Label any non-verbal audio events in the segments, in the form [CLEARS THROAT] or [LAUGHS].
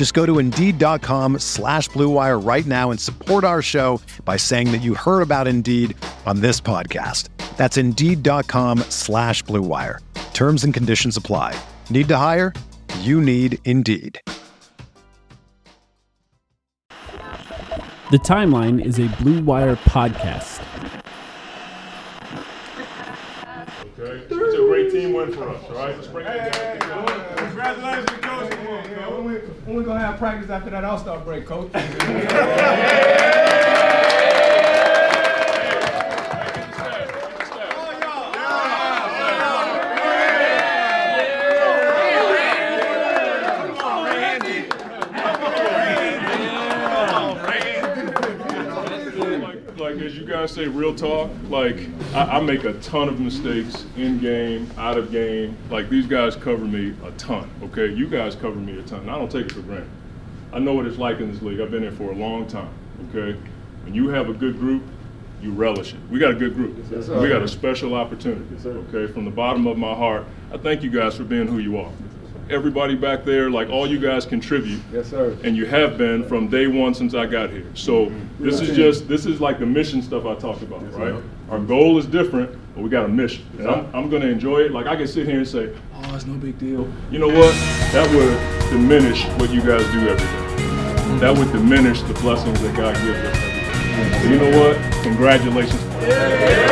Just go to Indeed.com slash BlueWire right now and support our show by saying that you heard about Indeed on this podcast. That's Indeed.com slash BlueWire. Terms and conditions apply. Need to hire? You need Indeed. The Timeline is a Blue Wire podcast. Okay, it's a great team win for us, all right? Let's break it down. Congratulations, coach. When we, when we gonna have practice after that All-Star break, coach? [LAUGHS] [LAUGHS] guys say, real talk. Like I, I make a ton of mistakes in game, out of game. Like these guys cover me a ton. Okay, you guys cover me a ton. I don't take it for granted. I know what it's like in this league. I've been here for a long time. Okay, when you have a good group, you relish it. We got a good group. we got a special opportunity. okay, from the bottom of my heart, I thank you guys for being who you are. Everybody back there, like all you guys contribute. Yes, sir. And you have been from day one since I got here. So this is just this is like the mission stuff I talked about, right? Our goal is different, but we got a mission. And I'm, I'm gonna enjoy it. Like I can sit here and say, oh, it's no big deal. You know what? That would diminish what you guys do every day. That would diminish the blessings that God gives us every day. So you know what? Congratulations.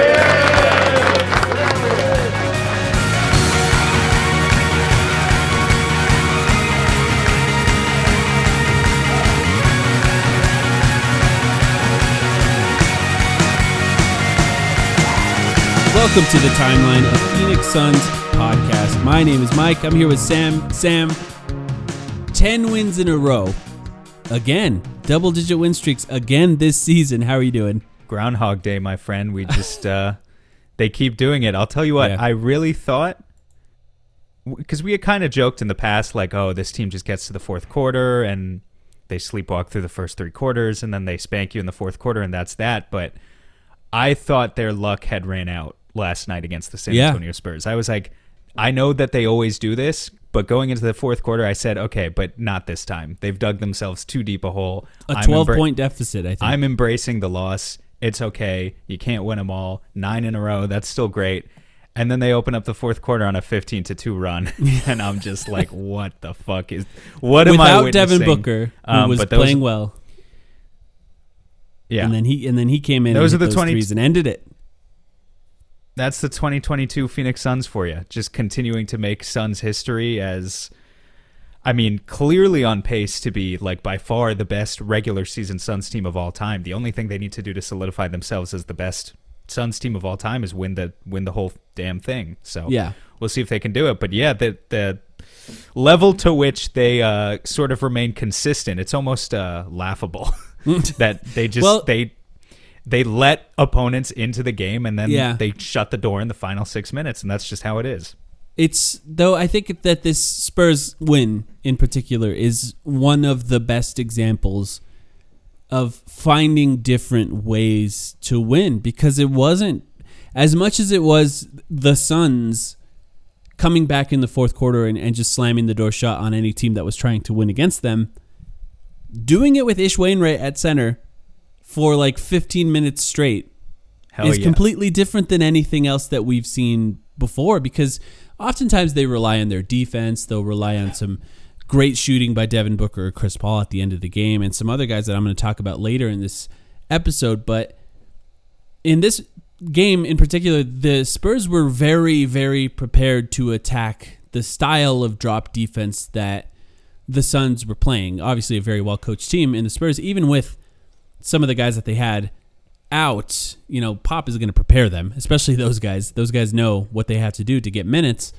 Welcome to the timeline of Phoenix Suns podcast. My name is Mike. I'm here with Sam. Sam, 10 wins in a row. Again, double digit win streaks again this season. How are you doing? Groundhog Day, my friend. We just uh [LAUGHS] they keep doing it. I'll tell you what, Yeah. I really thought because we had kind of joked in the past, like, oh, this team just gets to the fourth quarter and they sleepwalk through the first three quarters and then they spank you in the fourth quarter and that's that. But I thought their luck had ran out last night against the San Yeah. Antonio Spurs. I was like, I know that they always do this, but going into the fourth quarter, I said, okay, but not this time. They've dug themselves too deep a hole. A I'm 12 embra- point deficit, I think. I'm embracing the loss. It's okay. You can't win them all. Nine in a row. That's still great. And then they open up the fourth quarter on a 15 to 2 run. [LAUGHS] [LAUGHS] and I'm just like, what the fuck is what am I Without Devin? Booker, who Um, was those- playing well. Yeah. And then he and then he came in Those and are the those 20 threes and ended it. That's the 2022 Phoenix Suns for you. Just continuing to make Suns history as I mean, clearly on pace to be like by far the best regular season Suns team of all time. The only thing they need to do to solidify themselves as the best Suns team of all time is win the win the whole damn thing. So Yeah. we'll see if they can do it. But yeah, the the level to which they uh, sort of remain consistent, it's almost uh, laughable [LAUGHS] that they just Well- they they let opponents into the game and then Yeah. they shut the door in the final six minutes, and that's just how it is. It's though I think that this Spurs win in particular is one of the best examples of finding different ways to win because it wasn't as much as it was the Suns coming back in the fourth quarter and, and just slamming the door shut on any team that was trying to win against them. Doing it with Ish Wainwright at center for like 15 minutes straight Hell is yeah. completely different than anything else that we've seen before because oftentimes they rely on their defense. They'll rely on some great shooting by Devin Booker or Chris Paul at the end of the game and some other guys that I'm going to talk about later in this episode. But in this game in particular, the Spurs were very, very prepared to attack the style of drop defense that the Suns were playing. Obviously, a very well coached team in the Spurs, even with some of the guys that they had out, you know, Pop is going to prepare them, especially [LAUGHS] those guys. Those guys know what they have to do to get minutes.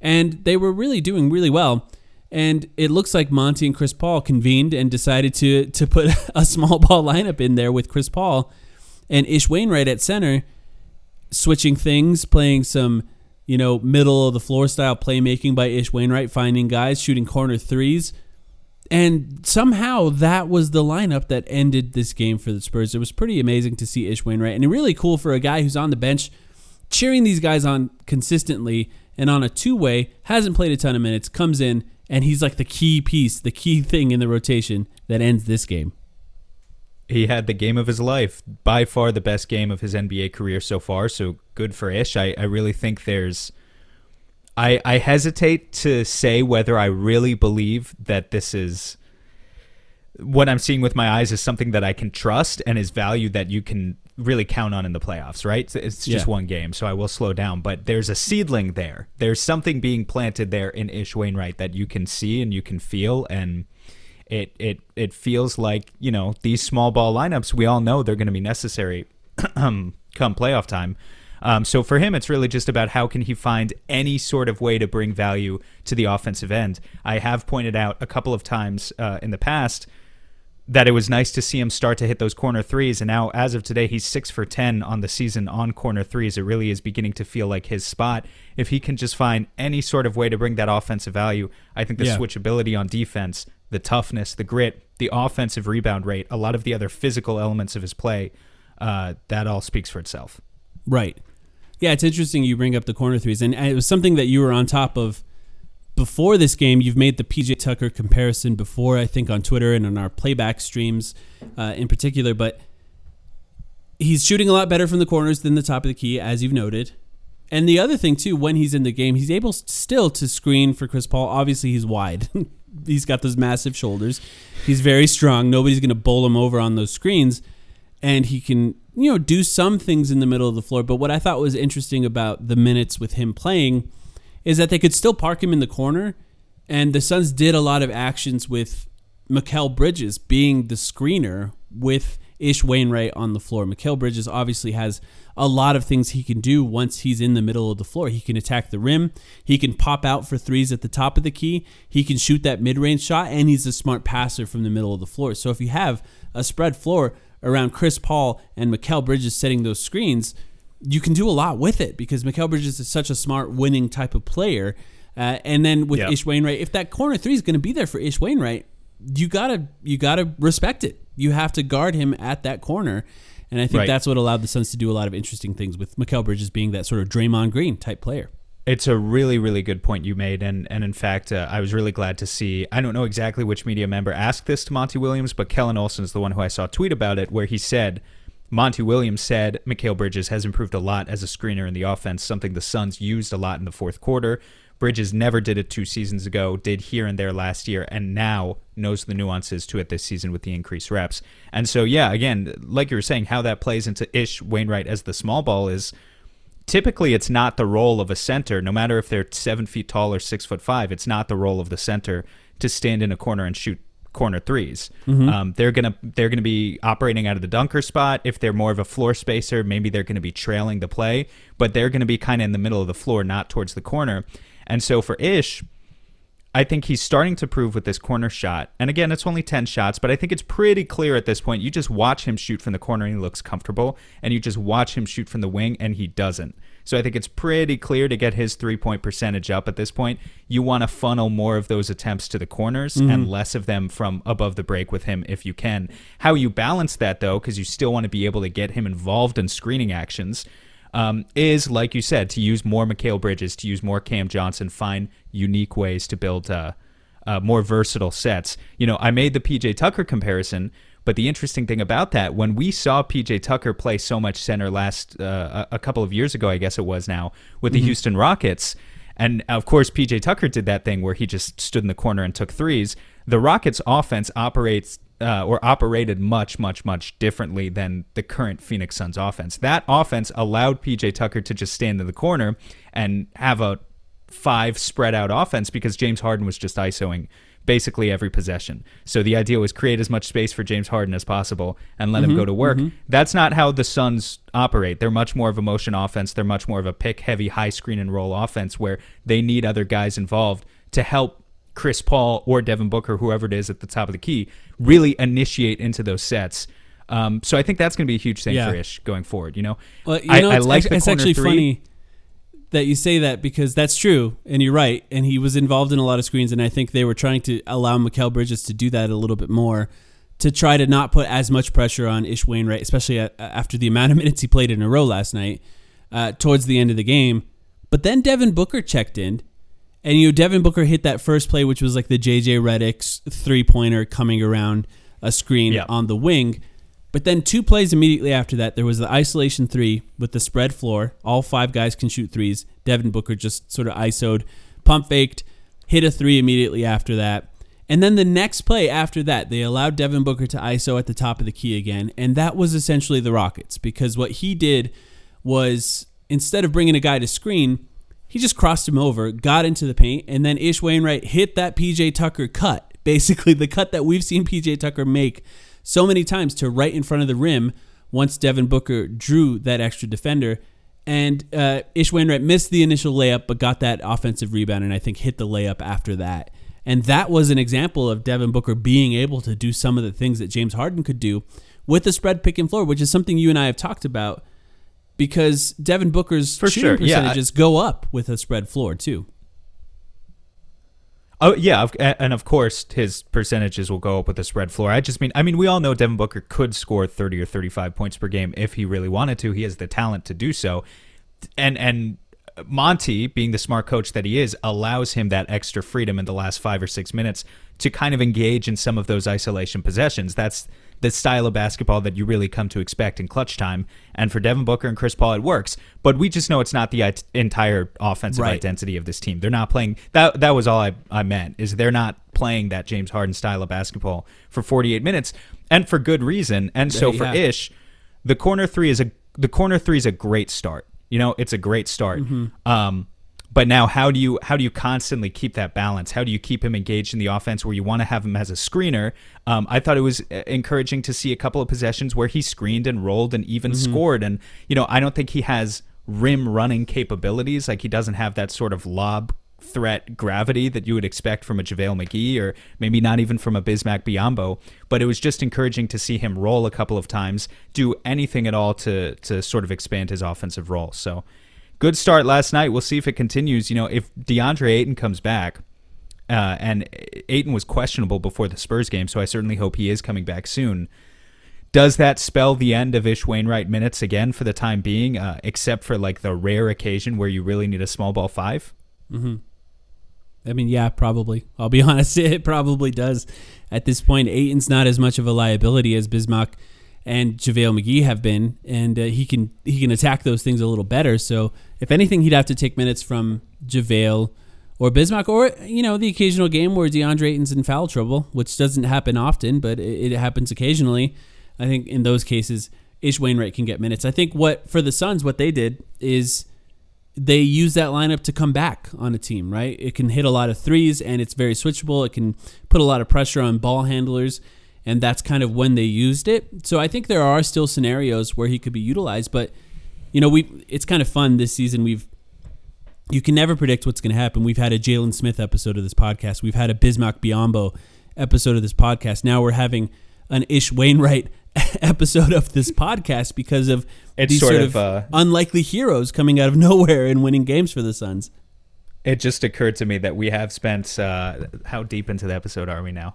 And they were really doing really well. And it looks like Monty and Chris Paul convened and decided to to put [LAUGHS] a small ball lineup in there with Chris Paul and Ish Wainwright at center, switching things, playing some, you know, middle of the floor style playmaking by Ish Wainwright, finding guys, shooting corner threes. And somehow that was the lineup that ended this game for the Spurs. It was pretty amazing to see Ish Wainwright and really cool for a guy who's on the bench cheering these guys on consistently and on a two way, hasn't played a ton of minutes, comes in, and he's like the key piece, the key thing in the rotation that ends this game. He had the game of his life, by far the best game of his NBA career so far. So good for Ish. I, I really think there's. I, I hesitate to say whether I really believe that this is what I'm seeing with my eyes is something that I can trust and is value that you can really count on in the playoffs, right? It's just Yeah. one game, so I will slow down. But there's a seedling there. There's something being planted there in Ish Wainwright that you can see and you can feel, and it it it feels like you know these small ball lineups. We all know they're going to be necessary [CLEARS THROAT] come playoff time. Um, so for him, it's really just about how can he find any sort of way to bring value to the offensive end. I have pointed out a couple of times uh, in the past that it was nice to see him start to hit those corner threes. And now, as of today, he's six for 10 on the season on corner threes. It really is beginning to feel like his spot. If he can just find any sort of way to bring that offensive value, I think the Yeah. switchability on defense, the toughness, the grit, the offensive rebound rate, a lot of the other physical elements of his play, uh, that all speaks for itself. Right. Yeah, it's interesting you bring up the corner threes, and it was something that you were on top of before this game. You've made the PJ Tucker comparison before, I think, on Twitter and on our playback streams uh, in particular. But he's shooting a lot better from the corners than the top of the key, as you've noted. And the other thing too, when he's in the game, he's able still to screen for Chris Paul. Obviously, he's wide. [LAUGHS] he's got those massive shoulders. He's very strong. Nobody's going to bowl him over on those screens, and he can you know do some things in the middle of the floor. But what I thought was interesting about the minutes with him playing is that they could still park him in the corner, and the Suns did a lot of actions with Mikal Bridges being the screener with Ish Wainwright on the floor. Mikal Bridges obviously has a lot of things he can do once he's in the middle of the floor. He can attack the rim, he can pop out for threes at the top of the key, he can shoot that mid range shot, and he's a smart passer from the middle of the floor. So if you have a spread floor around Chris Paul and Mikal Bridges setting those screens, you can do a lot with it because Mikal Bridges is such a smart, winning type of player. Uh, and then with Yeah. Ish Wainwright, if that corner three is going to be there for Ish Wainwright, you gotta you gotta respect it. You have to guard him at that corner, and I think Right. that's what allowed the Suns to do a lot of interesting things with Mikael Bridges being that sort of Draymond Green type player. It's a really, really good point you made, and and in fact, uh, I was really glad to see. I don't know exactly which media member asked this to Monty Williams, but Kellan Olson is the one who I saw tweet about it, where he said Monty Williams said Mikal Bridges has improved a lot as a screener in the offense, something the Suns used a lot in the fourth quarter. Bridges never did it two seasons ago, did here and there last year, and now knows the nuances to it this season with the increased reps. And so, yeah, again, like you were saying, how that plays into Ish Wainwright as the small ball is typically it's not the role of a center, no matter if they're seven feet tall or six foot five. It's not the role of the center to stand in a corner and shoot corner 3s Um, they're gonna they're gonna be operating out of the dunker spot. If they're more of a floor spacer, maybe they're gonna be trailing the play, but they're gonna be kind of in the middle of the floor, not towards the corner. And so for Ish, I think he's starting to prove with this corner shot. And again, it's only 10 shots, but I think it's pretty clear at this point. You just watch him shoot from the corner and he looks comfortable, and you just watch him shoot from the wing and he doesn't. So I think it's pretty clear to get his three point percentage up at this point. You want to funnel more of those attempts to the corners mm-hmm. and less of them from above the break with him if you can. How you balance that, though, because you still want to be able to get him involved in screening actions um, is, like you said, to use more Mikal Bridges, to use more Cam Johnson, find unique ways to build uh, uh, more versatile sets. You know, I made the PJ Tucker comparison, but the interesting thing about that, when we saw PJ Tucker play so much center last uh, a a couple of years ago, I guess it was now, with the Houston Rockets, and of course PJ Tucker did that thing where he just stood in the corner and took threes. The Rockets' offense operates uh, or operated much, much, much differently than the current Phoenix Suns offense. That offense allowed PJ Tucker to just stand in the corner and have a five spread out offense because James Harden was just ISOing basically every possession. So the idea was create as much space for James Harden as possible and let him go to work. That's not how the Suns operate. They're much more of a motion offense. They're much more of a pick heavy, high screen and roll offense where they need other guys involved to help Chris Paul or Devin Booker, whoever it is at the top of the key, really initiate into those sets. Um, so I think that's going to be a huge thing Yeah. for Ish going forward. You know, Well, you I, know, I it's, like the it's actually three. funny that you say that because that's true, and you're right. And he was involved in a lot of screens, and I think they were trying to allow Mikal Bridges to do that a little bit more to try to not put as much pressure on Ish Wainwright, especially a- after the amount of [LAUGHS] minutes he played in a row last night uh, towards the end of the game. But then Devin Booker checked in, and you know Devin Booker hit that first play, which was like the JJ Redick's three pointer coming around a screen Yeah. on the wing. But then two plays immediately after that, there was the isolation three with the spread floor. All five guys can shoot threes. Devin Booker just sort of ISO'd, pump faked, hit a three immediately after that. And then the next play after that, they allowed Devin Booker to ISO at the top of the key again. And that was essentially the Rockets because what he did was instead of bringing a guy to screen, he just crossed him over, got into the paint, and then Ish Wainwright hit that PJ Tucker cut. [LAUGHS] Basically, the cut that we've seen PJ Tucker make so many times to right in front of the rim once Devin Booker drew that extra defender. And uh, Ish Wainwright missed the initial layup, but got that offensive rebound and I think hit the layup after that. And that was an example of Devin Booker being able to do some of the things that James Harden could do with the spread pick and floor, which is something you and I have talked about because Devin Booker's For shooting sure, yeah, percentages go up with a spread floor too. Oh yeah, and of course his percentages will go up with the spread floor. I just mean, I mean, we all know Devin Booker could score thirty or thirty-five points per game if he really wanted to. He has the talent to do so, and and Monty, being the smart coach that he is, allows him that extra freedom in the last five or six minutes to kind of engage in some of those isolation possessions. That's the style of basketball that you really come to expect in clutch time. And for Devin Booker and Chris Paul, it works. But we just know it's not the entire offensive Right. identity of this team. They're not playing that. That was all I, I meant is they're not playing that James Harden style of basketball for 48 minutes, and for good reason. And so for Yeah. Ish, the corner three is a the corner three is a great start. You know, it's a great start. Um, but now, how do you how do you constantly keep that balance? How do you keep him engaged in the offense where you want to have him as a screener? Um, I thought it was uh, encouraging to see a couple of possessions where he screened and rolled and even scored. And you know, I don't think he has rim running capabilities. Like he doesn't have that sort of lob threat gravity that you would expect from a JaVale McGee or maybe not even from a Bismack Biyombo. But it was just encouraging to see him roll a couple of times, do anything at all to to sort of expand his offensive role. So good start last night. We'll see if it continues. You know, if DeAndre Ayton comes back, uh, and Ayton was questionable before the Spurs game, so I certainly hope he is coming back soon. Does that spell the end of Ish Wainwright minutes again for the time being, uh, except for like the rare occasion where you really need a small ball five? I mean, yeah, probably. I'll be [LAUGHS] honest, it probably does. At this point, Ayton's not as much of a liability as Bismack and JaVale McGee have been, and uh, he can he can attack those things a little better. So, if anything, he'd have to take minutes from JaVale or Bismack, or you know, the occasional game where DeAndre Ayton's in foul trouble, which doesn't happen often, but it, it happens occasionally. I think in those cases, Ish Wainwright can get minutes. I think what for the Suns, what they did is they use that lineup to come back on a team, right? It can hit a lot of threes and it's very switchable. It can put a lot of pressure on ball handlers, and that's kind of when they used it. So I think there are still scenarios where he could be utilized, but you know, we it's kind of fun this season. We've you can never predict what's going to happen. We've had a Jalen Smith episode of this podcast. We've had a Bismack Biyombo episode of this podcast. Now we're having an Ish Wainwright [LAUGHS] episode of this podcast because of It's these sort sort, of, of, uh, unlikely heroes coming out of [LAUGHS] nowhere and winning games for the Suns. It just occurred to me that we have spent uh, how deep into the episode are we now?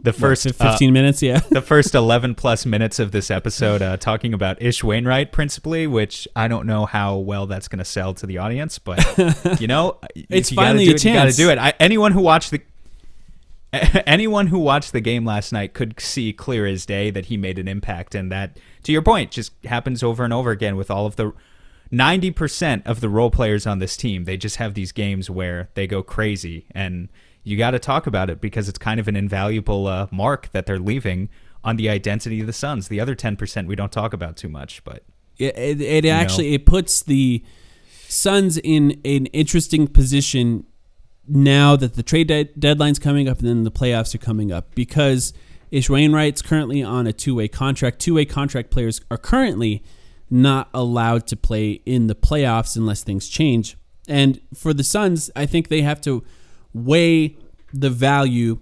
The first What, uh, 15 minutes, yeah. the first 11 plus minutes of this episode uh, talking about Ish Wainwright principally, which I don't know how well that's going to sell to the audience, but [LAUGHS] you know, It's if you gotta finally do a it, You got to do it. I, anyone who watched the anyone who watched the game last night could see clear as day that he made an impact, and that, to your point, just happens over and over again with all of the. 90% of the role players on this team, they just have these games where they go crazy. And, you got to talk about it because it's kind of an invaluable uh, mark that they're leaving on the identity of the Suns. The other 10% we don't talk about too much, but it, it, it actually it puts the Suns in an interesting position now that the trade de- deadline's coming up and then the playoffs are coming up because Ish Wainwright's currently on a two-way contract. Two-way contract players are currently not allowed to play in the playoffs unless things change. And for the Suns, I think they have to weigh the value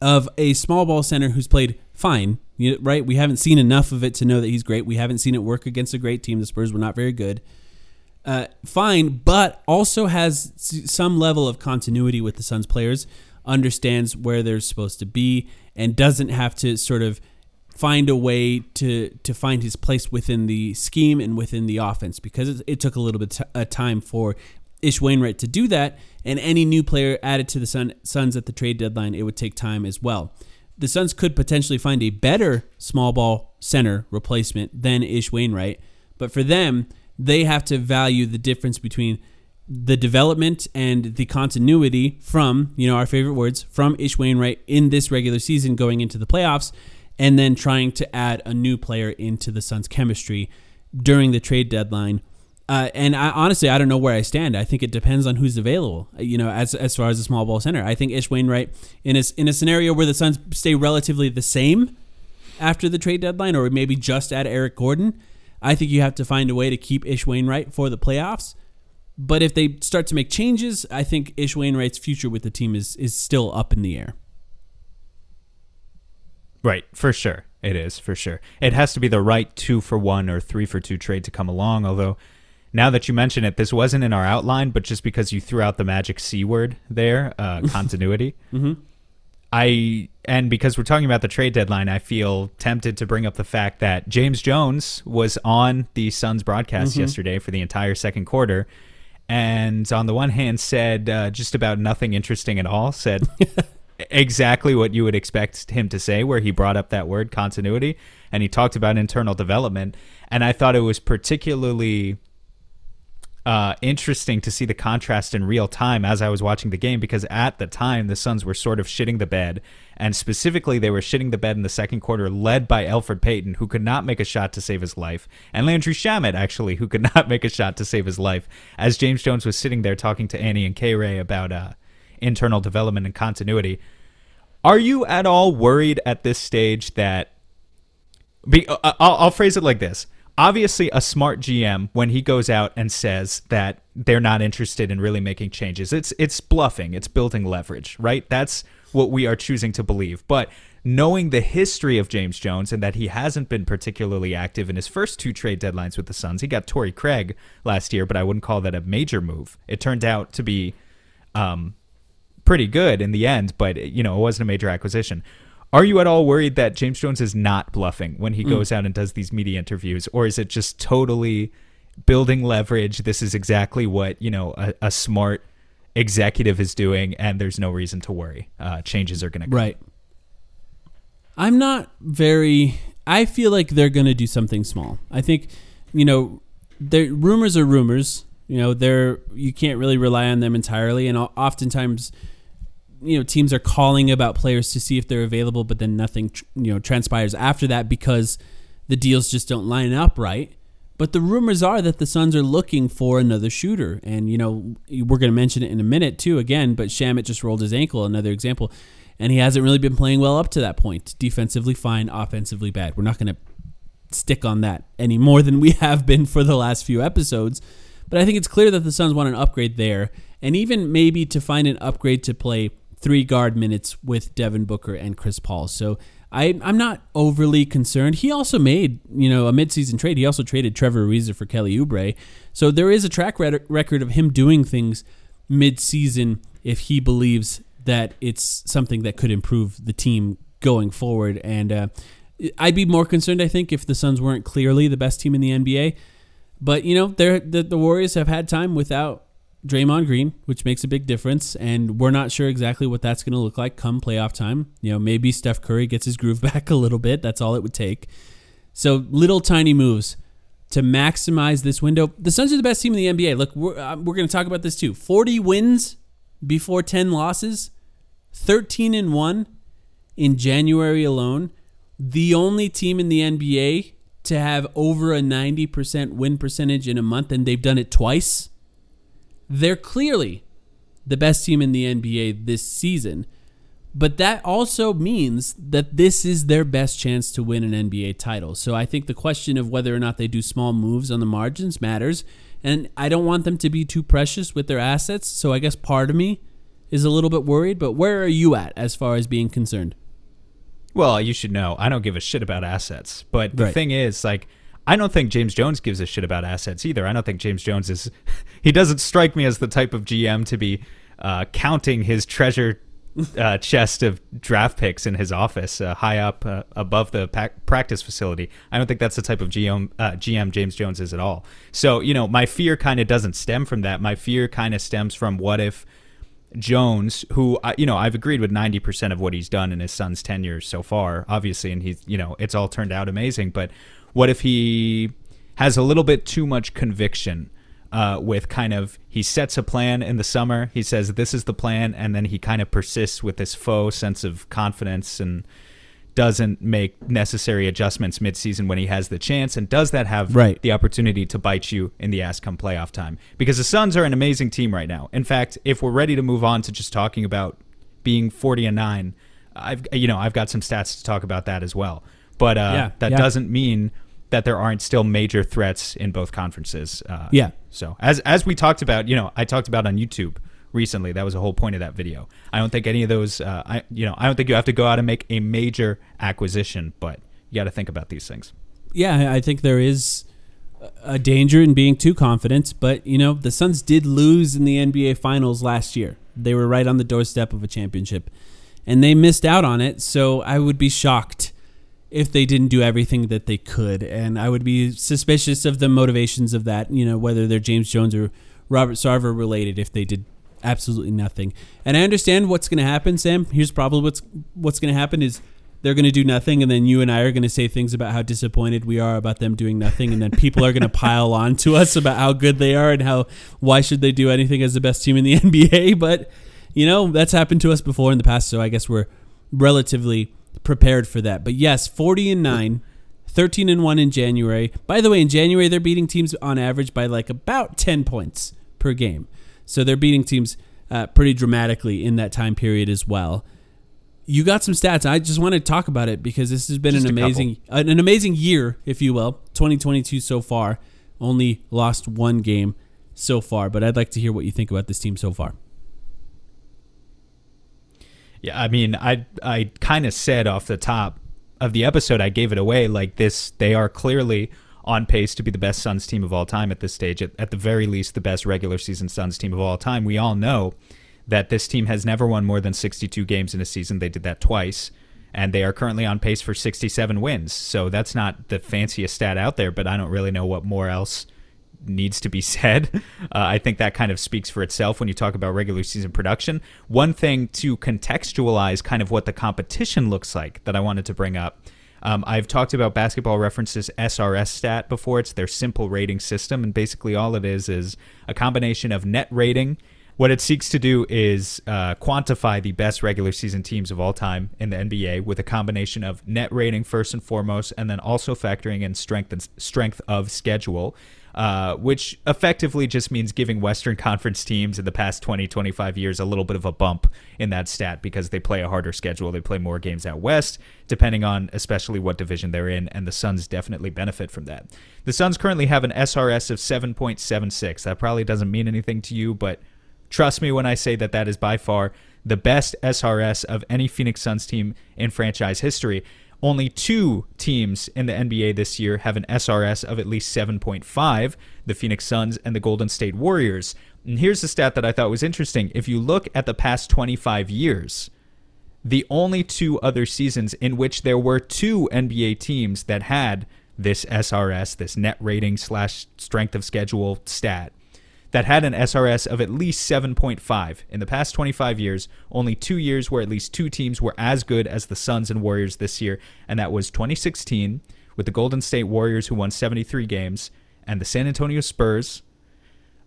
of a small ball center who's played fine, right? We haven't seen enough of it to know that he's great. We haven't seen it work against a great team. The Spurs were not very good. Uh, fine, but also has some level of continuity with the Suns players, understands where they're supposed to be, and doesn't have to sort of find a way to to find his place within the scheme and within the offense because it, it took a little bit of time for Ish Wainwright to do that, and any new player added to the Sun, Suns at the trade deadline, it would take time as well. The Suns could potentially find a better small ball center replacement than Ish Wainwright, but for them, they have to value the difference between the development and the continuity from, you know, our favorite words, from Ish Wainwright in this regular season going into the playoffs, and then trying to add a new player into the Suns' chemistry during the trade deadline. Uh, and I, honestly, I don't know where I stand. I think it depends on who's available. You know, as as far as a small ball center, I think Ish Wainwright in a in a scenario where the Suns stay relatively the same after the trade deadline, or maybe just add Eric Gordon, I think you have to find a way to keep Ish Wainwright for the playoffs. But if they start to make changes, I think Ish Wainwright's future with the team is is still up in the air. Right, for sure. It is, for sure. It has to be the right two for one or three for two trade to come along. Although, now that you mention it, this wasn't in our outline, but just because you threw out the magic C word there, uh, [LAUGHS] continuity. mm-hmm. I and because we're talking about the trade deadline, I feel tempted to bring up the fact that James Jones was on the Suns broadcast mm-hmm. yesterday for the entire second quarter, and on the one hand said uh, just about nothing interesting at all. Said [LAUGHS] exactly what you would expect him to say, where he brought up that word continuity, and he talked about internal development. And I thought it was particularly uh, interesting to see the contrast in real time as I was watching the game because at the time the Suns were sort of shitting the bed, and specifically they were shitting the bed in the second quarter, led by Elfrid Payton, who could not make a shot to save his life, and Landry Shamet actually, who could [LAUGHS] not make a shot to save his life, as James Jones was sitting there talking to Annie and K Ray about uh, internal development and continuity. Are you at all worried at this stage that? Be, uh, I'll, I'll phrase it like this obviously a smart GM when he goes out and says that they're not interested in really making changes. It's it's bluffing, it's building leverage, right? That's what we are choosing to believe. But knowing the history of James Jones and that he hasn't been particularly active in his first two trade deadlines with the Suns. He got Torrey Craig last year, but I wouldn't call that a major move. It turned out to be um, pretty good in the end, but you know, it wasn't a major acquisition. Are you at all worried that James Jones is not bluffing when he mm. goes out and does these media interviews, or is it just totally building leverage? This is exactly what you know a, a smart executive is doing, and there's no reason to worry. Uh, changes are going to come. Right. I'm not very. I feel like they're going to do something small. I think, you know, the rumors are rumors. You know, they're you can't really rely on them entirely, and oftentimes you know teams are calling about players to see if they're available, but then nothing you know transpires after that because the deals just don't line up right. But the rumors are that the Suns are looking for another shooter, and you know we're going to mention it in a minute too again. But Shamet just rolled his ankle, another example, and he hasn't really been playing well up to that point. Defensively fine, offensively bad. We're not going to stick on that any more than we [LAUGHS] have been for the last few episodes. But I think it's clear that the Suns want an upgrade there, and even maybe to find an upgrade to play three guard minutes with Devin Booker and Chris Paul. So I, I'm not overly concerned. He also made, you know, a midseason trade. He also traded Trevor Ariza for Kelly Oubre. So there is a track record of him doing things midseason if he believes that it's something that could improve the team going forward. And uh, I'd be more concerned, I think, if the Suns weren't clearly the best team in the NBA. But you know, the the Warriors have had time without Draymond Green, which makes a big difference, and we're not sure exactly what that's going to look like come playoff time. You know, maybe Steph Curry gets his groove [LAUGHS] back a little bit. That's all it would take. So little tiny moves to maximize this window. The Suns are the best team in the NBA. Look, we're, uh, we're going to talk about this too. 40 wins before 10 losses, 13 and 1 in January alone. The only team in the NBA to have over a 90% win percentage in a month, and they've done it twice. They're clearly the best team in the NBA this season. But that also means that this is their best chance to win an NBA title. So I think the question of whether or not they do small moves on the margins matters. And I don't want them to be too precious with their assets. So I guess part of me is a little bit worried. But where are you at as far as being concerned? Well, you should know I don't give a shit about assets. But the Right. thing is, like, I don't think James Jones gives a shit about assets either. I don't think James Jones is. [LAUGHS] He doesn't strike me as the type of GM to be uh, counting his treasure uh, chest of draft picks in his office uh, high up uh, above the pac- practice facility. I don't think that's the type of GM, uh, GM James Jones is at all. So, you know, my fear kind of doesn't stem from that. My fear kind of stems from what if Jones, who you know I've agreed with ninety percent of what he's done in his Suns tenure so far, obviously, and he's you know it's all turned out amazing. But what if he has a little bit too much conviction uh, with kind of he sets a plan in the summer, he says this is the plan, and then he kind of persists with this faux sense of confidence and doesn't make necessary adjustments midseason when he has the chance, and does that have Right. the opportunity to bite you in the ass come playoff time? Because the Suns are an amazing team right now. In fact, if we're ready to move on to just talking about being forty and nine, I've you know I've got some stats to talk about that as well. But uh, Yeah, that yeah. doesn't mean that there aren't still major threats in both conferences. Uh, Yeah. So as as we talked about, you know, I talked about on YouTube recently. That was the whole point of that video. I don't think any of those. Uh, I you know I don't think you have to go out and make a major acquisition, but you got to think about these things. Yeah, I think there is a danger in being too confident, but you know, the Suns did lose in the NBA finals last year. They were right on the doorstep of a championship and they missed out on it, so I would be shocked if they didn't do everything that they could and I would be suspicious of the motivations of that, you know, whether they're James Jones or Robert Sarver related if they did absolutely nothing. And I understand what's going to happen, Sam. Here's probably what's what's going to happen is they're going to do nothing and then you and I are going to say things about how disappointed we are about them doing nothing and then people are going to pile on to us about how good they are and how why should they do anything as the best team in the [LAUGHS] NBA but you know that's happened to us before in the past so I guess we're relatively prepared for that but yes 40 and 9 13 and 1 in January by the way in January they're beating teams on average by like about 10 points per game so they're beating teams uh, pretty dramatically in that time period as well you got some stats. I just want to talk about it because this has been Just an amazing an, an amazing year, if you will. 2022 so far. Only lost one game so far, but I'd like to hear what you think about this team so far. Yeah, I mean, I I kind of said off the top of the episode, I gave it away like this. They are clearly on pace to be the best Suns team of all time at this stage. At, at the very least, the best regular season Suns team of all time. We all know that this team has never won more than 62 games in a season. They did that twice, and they are currently on pace for 67 wins. So that's not the fanciest stat out there, but I don't really know what more else needs to be [LAUGHS] said. Uh, I think that kind of speaks for itself when you talk about regular season production. One thing to contextualize kind of what the competition looks like that I wanted to bring up. Um, I've talked about basketball references SRS stat before. It's their simple rating system, and basically all it is is a combination of net rating. What it seeks to do is uh, quantify the best regular season teams of all time in the NBA with a combination of net rating first and foremost, and then also factoring in strength and strength of schedule uh, which effectively just means giving Western Conference teams in the past 20, 25 years a little bit of a bump in that stat because they play a harder schedule. They play more games out West, depending on especially what division they're in, and the Suns definitely benefit from that. The Suns currently have an SRS of 7.76. That probably doesn't mean anything to you, but trust me when I say that that is by far the best SRS of any Phoenix Suns team in franchise history. Only two teams in the NBA this year have an SRS of at least 7.5 the Phoenix Suns and the Golden State Warriors. And here's the stat that I thought was interesting. If you look at the past 25 years, the only two other seasons in which there were two NBA teams that had this SRS, this net rating slash strength of schedule stat, that had an SRS of at least 7.5. In the past 25 years, only two years where at least two teams were as good as the Suns and Warriors this year, and that was 2016 with the Golden State Warriors, who won 73 games, and the San Antonio Spurs,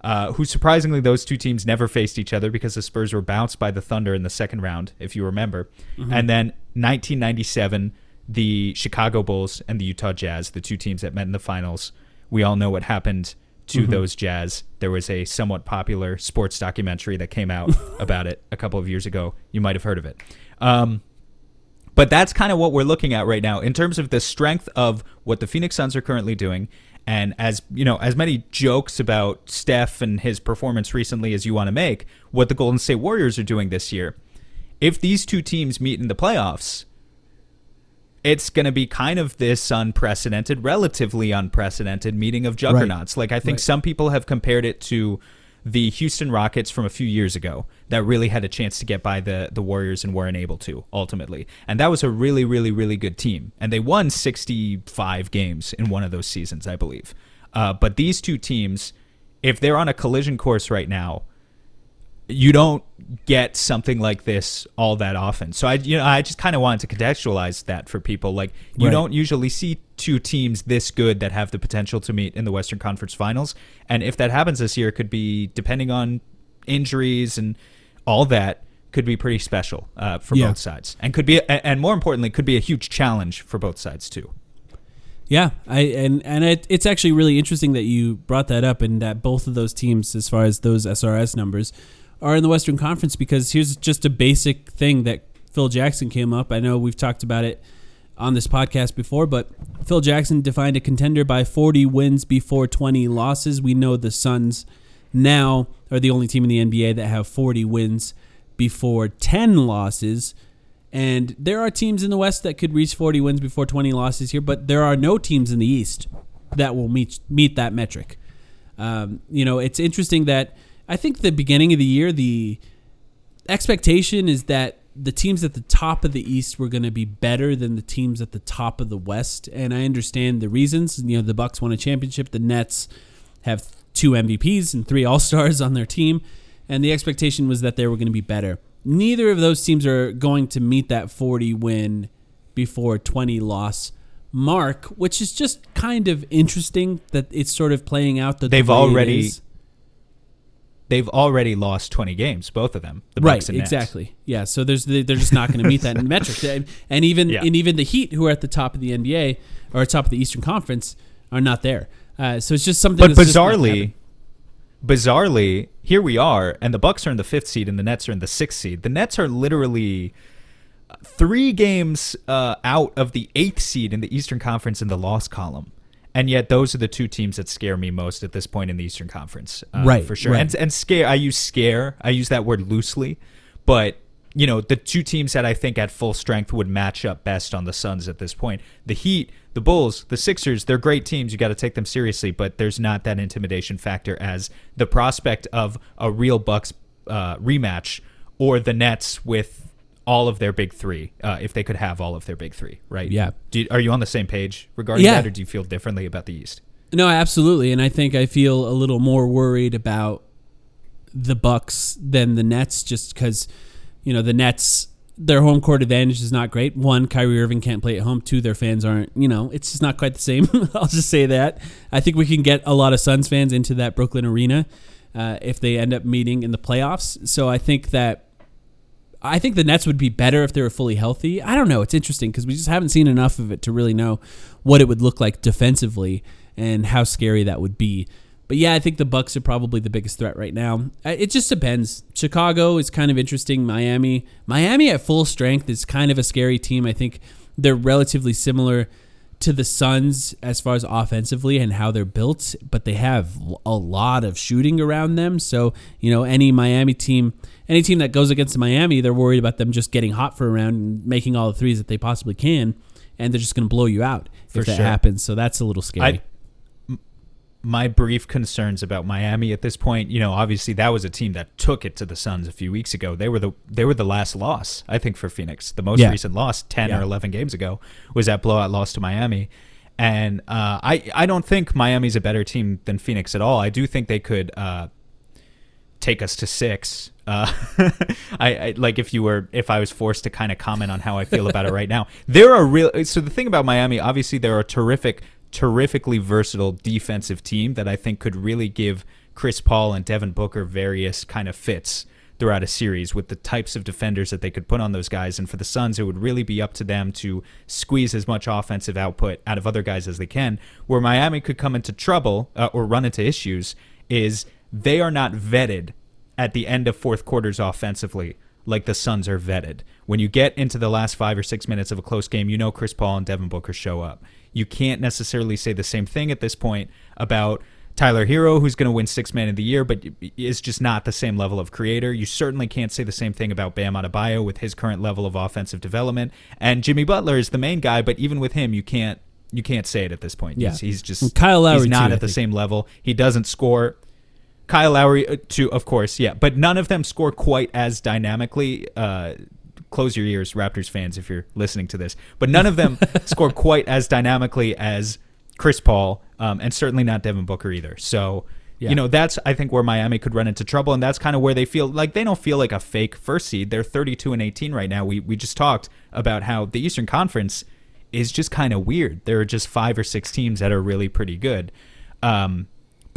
uh, who surprisingly those two teams never faced each other because the Spurs were bounced by the Thunder in the second round, if you remember. And then 1997, the Chicago Bulls and the Utah Jazz, the two teams that met in the finals. We all know what happened to those Jazz. There was a somewhat popular sports documentary that came out [LAUGHS] about it a couple of years ago. You might have heard of it. Um, but that's kind of what we're looking at right now in terms of the strength of what the Phoenix Suns are currently doing. And as you know, as many jokes about Steph and his performance recently as you want to make, what the Golden State Warriors are doing this year. If these two teams meet in the playoffs, it's going to be kind of this unprecedented, relatively unprecedented meeting of juggernauts. Like I think Right. some people have compared it to the Houston Rockets from a few years ago that really had a chance to get by the the Warriors and weren't able to ultimately. And that was a really really really good team. And they won 65 games in one of those seasons, I believe. Uh, but these two teams if they're on a collision course right now, you don't get something like this all that often. So I you know I just kind of wanted to contextualize that for people like you Right. don't usually see two teams this good that have the potential to meet in the Western Conference Finals and if that happens this year it could be depending on injuries and all that could be pretty special uh, for Yeah. both sides and could be and more importantly could be a huge challenge for both sides too. Yeah, I and and it, it's actually really interesting that you brought that up and that both of those teams, as far as those SRS numbers, are in the Western Conference because here's just a basic thing that Phil Jackson came up. I know we've talked about it on this podcast before, but Phil Jackson defined a contender by 40 wins before 20 losses. We know the Suns now are the only team in the NBA that have 40 wins before 10 losses. And there are teams in the West that could reach 40 wins before 20 losses here, but there are no teams in the East that will meet meet that metric. Um, you know, it's interesting that I think the beginning of the year, the expectation is that the teams at the top of the East were going to be better than the teams at the top of the West, and I understand the reasons. You know, the Bucks won a championship, the Nets have two MVPs and three All Stars on their team, and the expectation was that they were going to be better. Neither of those teams are going to meet that 40 win before 20 loss mark, which is just kind of interesting that it's sort of playing out that They've already they've already lost 20 games both of them. The right and Nets. exactly yeah so there's they're just not going to meet that [LAUGHS] metric and, and even Yeah. and even the heat who are at the top of the nba or top of the eastern conference are not there uh, so it's just something But that's bizarrely, bizarrely, here we are, and the Bucks are in the fifth seed, and the Nets are in the sixth seed. The Nets are literally three games uh, out of the eighth seed in the Eastern Conference in the loss column, and yet those are the two teams that scare me most at this point in the Eastern Conference, uh, Right, For sure, right. and and scare. I use scare. I use that word loosely, but. You know, the two teams that I think at full strength would match up best on the Suns at this point. The Heat, the Bulls, the Sixers, they're great teams. You got to take them seriously, but there's not that intimidation factor as the prospect of a real Bucks uh, rematch or the Nets with all of their big three, uh, if they could have all of their big three, right? Yeah. Do you, are you on the same page regarding Yeah. that, or do you feel differently about the East? no absolutely and i think i feel a little more worried about the bucks than the nets just because you know the nets their home court advantage is not great. One, Kyrie Irving can't play at home. Two, their fans aren't, you know, it's just not quite the same. [LAUGHS] I'll just say that. I think we can get a lot of Suns fans into that Brooklyn arena uh, if they end up meeting in the playoffs. So I think that I think the Nets would be better if they were fully healthy. I don't know. It's interesting because we just haven't seen enough of it to really know what it would look like defensively and how scary that would be. But yeah, I think the Bucks are probably the biggest threat right now. It just depends. Chicago is kind of interesting. Miami, Miami at full strength is kind of a scary team. I think they're relatively similar to the Suns as far as offensively and how they're built, but they have a lot of shooting around them. So, you know, any Miami team, any team that goes against Miami, they're worried about them just getting hot for a round and making all the threes that they possibly can, and they're just going to blow you out For if that sure. happens. So that's a little scary. I, my brief concerns about Miami at this point, you know, obviously that was a team that took it to the Suns a few weeks ago. They were the they were the last loss, I think, for Phoenix. The most Yeah. recent loss, ten Yeah. or eleven games ago, was that blowout loss to Miami. And uh, I I don't think Miami's a better team than Phoenix at all. I do think they could uh, take us to six. Uh, [LAUGHS] I, I like if you were if I was forced to kind of comment on how I feel about it right now. [LAUGHS] There are real so the thing about Miami, obviously they're a terrific, terrifically versatile defensive team that I think could really give Chris Paul and Devin Booker various kind of fits throughout a series with the types of defenders that they could put on those guys. And for the Suns, it would really be up to them to squeeze as much offensive output out of other guys as they can. Where Miami could come into trouble uh, or run into issues is they are not vetted at the end of fourth quarters offensively like the Suns are vetted. When you get into the last five or six minutes of a close game, you know Chris Paul and Devin Booker show up. You can't necessarily say the same thing at this point about Tyler Herro, who's going to win Six Man of the Year, but is just not the same level of creator. You certainly can't say the same thing about Bam Adebayo with his current level of offensive development. And Jimmy Butler is the main guy, but even with him, you can't you can't say it at this point. Yeah. He's, he's just And Kyle Lowry, he's not too, at the same level. He doesn't score. Kyle Lowry, uh, too, of course, yeah, but none of them score quite as dynamically. Uh, close your ears, Raptors fans, if you're listening to this. But none of them [LAUGHS] score quite as dynamically as Chris Paul, um, and certainly not Devin Booker either. So, Yeah. you know, that's I think where Miami could run into trouble, and that's kind of where they feel like they don't feel like a fake first seed. They're 32 and 18 right now. We we just talked about how the Eastern Conference is just kind of weird. There are just five or six teams that are really pretty good. Um,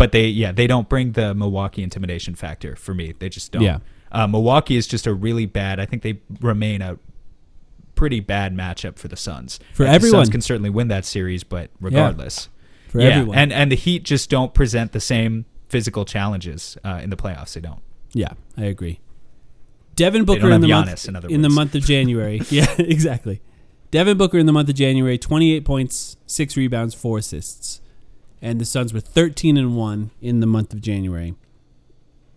but they, yeah, they don't bring the Milwaukee intimidation factor for me. They just don't. Yeah. Uh, Milwaukee is just a really bad. I think they remain a pretty bad matchup for the Suns. For And everyone. the Suns can certainly win that series, but regardless, For yeah. everyone. And and the Heat just don't present the same physical challenges uh, in the playoffs. They don't. Yeah, I agree. Devin Booker in the have month in in the month of January. [LAUGHS] yeah, [LAUGHS] exactly. Devin Booker in the month of January, 28 points, 6 rebounds, 4 assists. And the Suns were 13 and 1 in the month of January.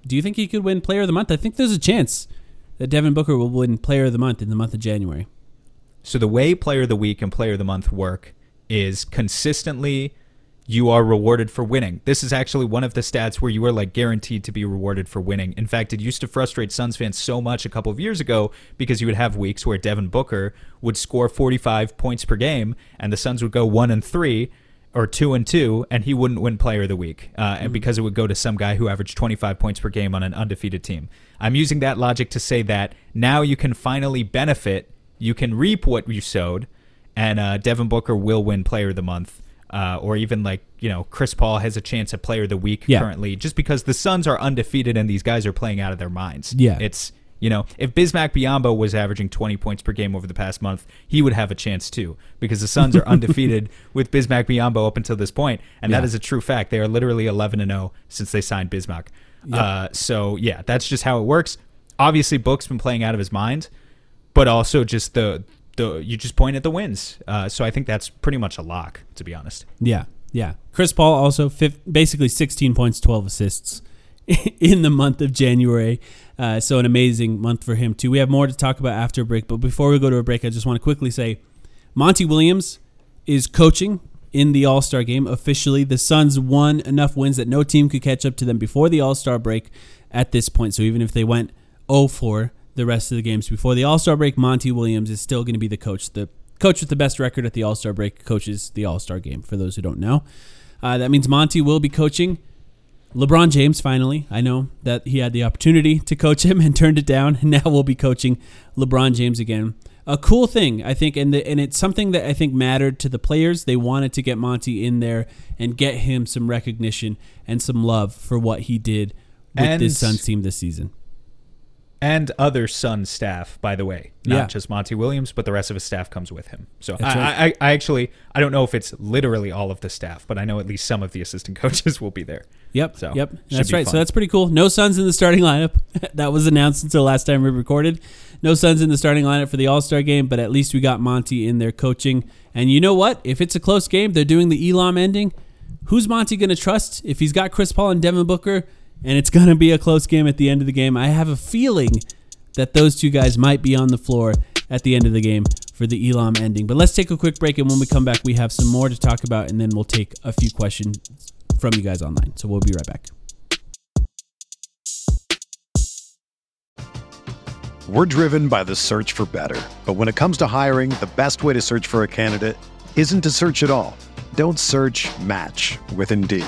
Do you think he could win player of the month? I think there's a chance that Devin Booker will win player of the month in the month of January. So the way player of the week and player of the month work is consistently you are rewarded for winning. This is actually one of the stats where you are like guaranteed to be rewarded for winning. In fact, it used to frustrate Suns fans so much a couple of years ago because you would have weeks where Devin Booker would score 45 points per game and the Suns would go 1 and 3 or 2 and 2 and he wouldn't win player of the week. Uh, and because it would go to some guy who averaged 25 points per game on an undefeated team. I'm using that logic to say that now you can finally benefit you can reap what you sowed, and uh, Devin Booker will win Player of the Month, uh, or even like you know Chris Paul has a chance at Player of the Week Yeah. currently, just because the Suns are undefeated and these guys are playing out of their minds. Yeah. it's you know if Bismack Biyombo was averaging 20 points per game over the past month, he would have a chance too, because the Suns are [LAUGHS] undefeated with Bismack Biyombo up until this point, and that Yeah. is a true fact. They are literally 11 and 0 since they signed Bismack. Uh, so yeah, that's just how it works. Obviously, Book's been playing out of his mind but also just the the you just point at the wins. Uh, so I think that's pretty much a lock, to be honest. Yeah, yeah. Chris Paul also fif- basically 16 points, 12 assists [LAUGHS] in the month of January. Uh, so an amazing month for him too. We have more to talk about after a break, but before we go to a break, I just want to quickly say, Monty Williams is coaching in the All Star game officially. The Suns won enough wins that no team could catch up to them before the All Star break. At this point, so even if they went 0-4 the rest of the games before the All Star break, Monty Williams is still going to be the coach. The coach with the best record at the All Star break coaches the All Star game. For those who don't know, uh, that means Monty will be coaching LeBron James. Finally, I know that he had the opportunity to coach him and turned it down, and now we'll be coaching LeBron James again. A cool thing, I think, and the, and it's something that I think mattered to the players. They wanted to get Monty in there and get him some recognition and some love for what he did with And- this Suns team this season. And other Sun staff, by the way, not Yeah. just Monty Williams, but the rest of his staff comes with him. So I, right. I, I actually I don't know if it's literally all of the staff, but I know at least some of the assistant [LAUGHS] coaches will be there. Yep. So, yep. That's right. So that's pretty cool. No Suns in the starting lineup. [LAUGHS] that was announced until last time we recorded. No Suns in the starting lineup for the All Star game, but at least we got Monty in there coaching. And you know what? If it's a close game, they're doing the Elam ending. Who's Monty going to trust if he's got Chris Paul and Devin Booker, and it's going to be a close game at the end of the game? I have a feeling that those two guys might be on the floor at the end of the game for the Elam ending. But let's take a quick break, and when we come back, we have some more to talk about, and then we'll take a few questions from you guys online. So we'll be right back. We're driven by the search for better. But when it comes to hiring, the best way to search for a candidate isn't to search at all. Don't search match with Indeed.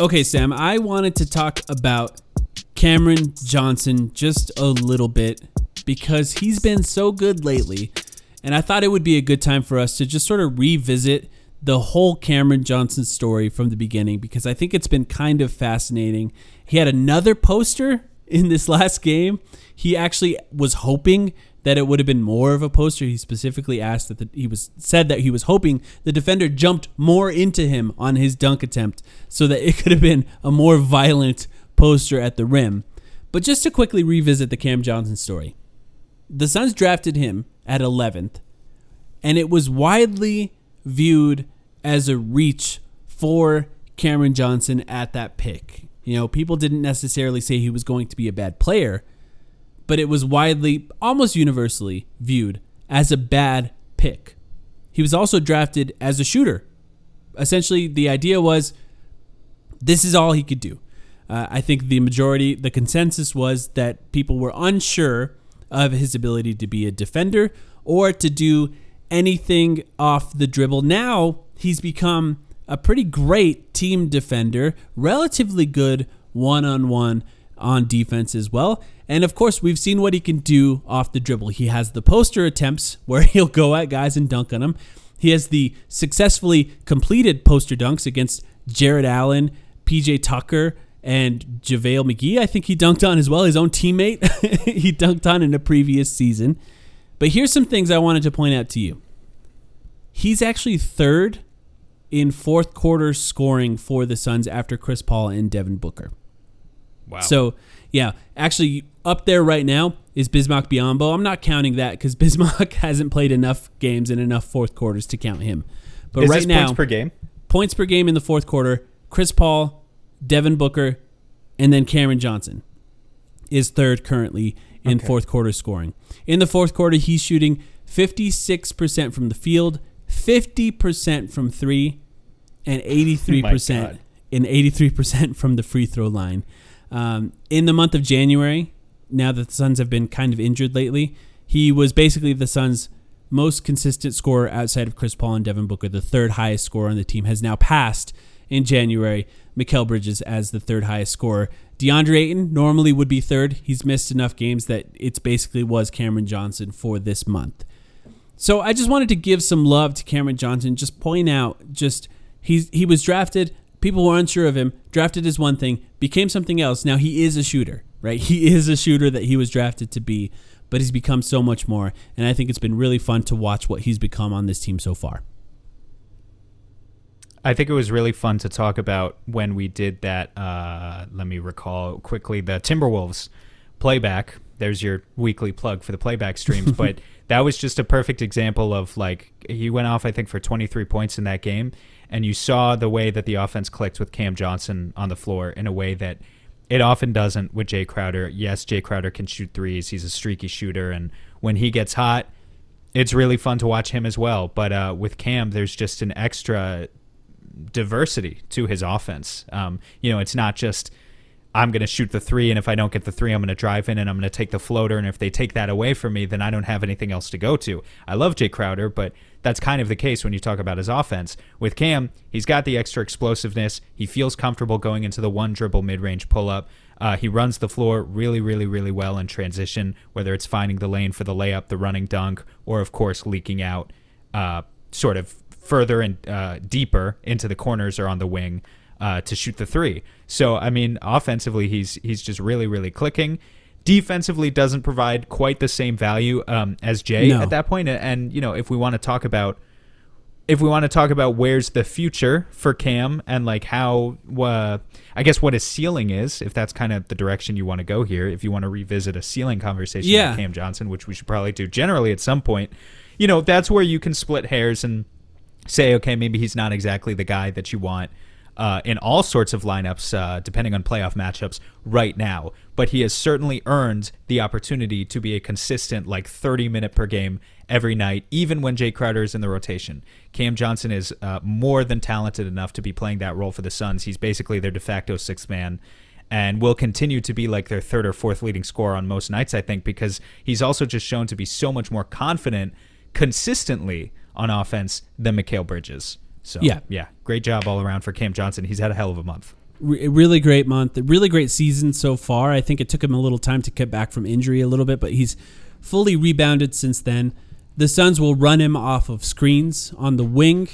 Okay, Sam, I wanted to talk about Cameron Johnson just a little bit because he's been so good lately. And I thought it would be a good time for us to just sort of revisit the whole Cameron Johnson story from the beginning because I think it's been kind of fascinating. He had another poster in this [LAUGHS] last game. He actually was hoping that it would have been more of a poster. He specifically asked that the, he was said that he was hoping the defender jumped more into him on his dunk attempt so that it could have been a more violent poster at the rim. But just to quickly revisit the Cam Johnson story. The Suns drafted him at 11th and it was widely viewed as a reach for Cameron Johnson at that pick. You know, people didn't necessarily say he was going to be a bad player, but it was widely, almost universally, viewed as a bad pick. He was also drafted as a shooter. Essentially, the idea was this is all he could do. Uh, I think the majority, the consensus was that people were unsure of his ability to be a defender or to do anything off the dribble. Now he's become a pretty great team defender, relatively good one on one on defense as well. And of course, we've seen what he can do off the dribble. He has the poster attempts where [LAUGHS] he'll go at guys and dunk on them. He has the successfully completed poster dunks against Jarrett Allen, PJ Tucker, and JaVale McGee. I think he dunked on as well, his own teammate. [LAUGHS] he dunked on in a previous season. But here's some things I wanted to point out to you. He's actually third in fourth quarter scoring for the Suns after Chris Paul and Devin Booker. Wow. So, yeah, actually up there right now is Bismack Biyombo. I'm not counting that because [LAUGHS] Bismack hasn't played enough games and enough fourth quarters to count him. But Is right now, points per game? points per game in the fourth quarter, Chris Paul, Devin Booker, and then Cameron Johnson is third currently in Okay. fourth quarter scoring. In the fourth quarter, he's shooting 56% from the field, 50% from three, and [SIGHS] 83% God. and 83% from the free throw line. Um, in the month of January, now that the Suns have been kind of injured lately, he was basically the Suns' most consistent scorer outside of Chris Paul and Devin Booker. The third highest scorer on the team has now passed in January Mikal Bridges as the third highest scorer. DeAndre Ayton normally would be third. He's missed enough games that it's basically was Cameron Johnson for this month. So I just wanted to give some love to Cameron Johnson. Just point out, just he's he was drafted. People were unsure of him. Drafted as one thing, became something else. Now he is a shooter, right? He is a shooter that he was drafted to be, but he's become so much more. And I think it's been really fun to watch what he's become on this team so far. I think it was really fun to talk about when we did that. Uh, let me recall quickly the Timberwolves playback. There's your weekly plug for the playback streams, [LAUGHS] but that was just a perfect example of like he went off I think for 23 points in that game, and you saw the way that the offense clicked with Cam Johnson on the floor in a way that it often doesn't with Jay Crowder. Yes, Jay Crowder can shoot threes. He's a streaky shooter, and when he gets hot, it's really fun to watch him as well. But uh, with Cam, there's just an extra diversity to his offense. Um, you know, it's not just I'm going to shoot the three, and if I don't get the three, I'm going to drive in and I'm going to take the floater. And if they take that away from me, then I don't have anything else to go to. I love Jay Crowder, but that's kind of the case when you talk about his offense. With Cam, he's got the extra explosiveness. He feels comfortable going into the one dribble mid range pull up. Uh, he runs the floor really, really, really well in transition, whether it's finding the lane for the layup, the running dunk, or of course leaking out uh, sort of further and uh, deeper into the corners or on the wing uh, to shoot the three. So I mean, offensively, he's he's just really, really clicking. Defensively, doesn't provide quite the same value um, as Jay No. at that point. And you know, if we want to talk about if we want to talk about where's the future for Cam and like how, uh, I guess what his ceiling is, if that's kind of the direction you want to go here, if you want to revisit a ceiling conversation Yeah. with Cam Johnson, which we should probably do generally at some point, you know, that's where you can split hairs and say, okay, maybe he's not exactly the guy that you want uh, in all sorts of lineups, uh, depending on playoff matchups right now. But he has certainly earned the opportunity to be a consistent, like 30 minute per game every night, even when Jay Crowder is in the rotation. Cam Johnson is uh, more than talented enough to be playing that role for the Suns. He's basically their de facto sixth man and will continue to be like their third or fourth leading scorer on most nights, I think, because he's also just shown to be so much more confident consistently on offense than Mikal Bridges. So Yeah. yeah, great job all around for Cam Johnson. He's had a hell of a month. Re- really great month, really great season so far. I think it took him a little time to get back from injury a little bit, but he's fully rebounded since then. The Suns will run him off of screens on the wing.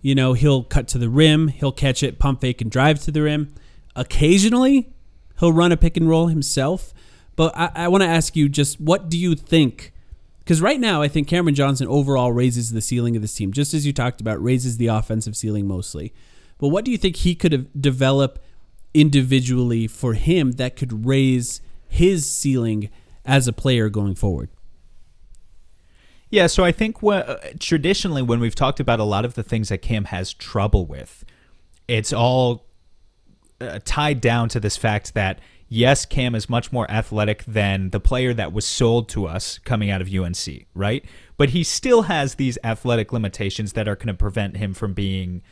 You know, he'll cut to the rim, he'll catch it, pump fake, and drive to the rim. Occasionally, he'll run a pick and roll himself. But I, I want to ask you just what do you think? Because right now, I think Cameron Johnson overall raises the ceiling of this team, just as you talked about, raises the offensive ceiling mostly. But what do you think he could develop individually for him that could raise his ceiling as a player going forward? Yeah, so I think what, uh, traditionally when we've talked about a lot of the things that Cam has trouble with, it's all uh, tied down to this fact that yes, Cam is much more athletic than the player that was sold to us coming out of UNC, right? But he still has these athletic limitations that are going to prevent him from being,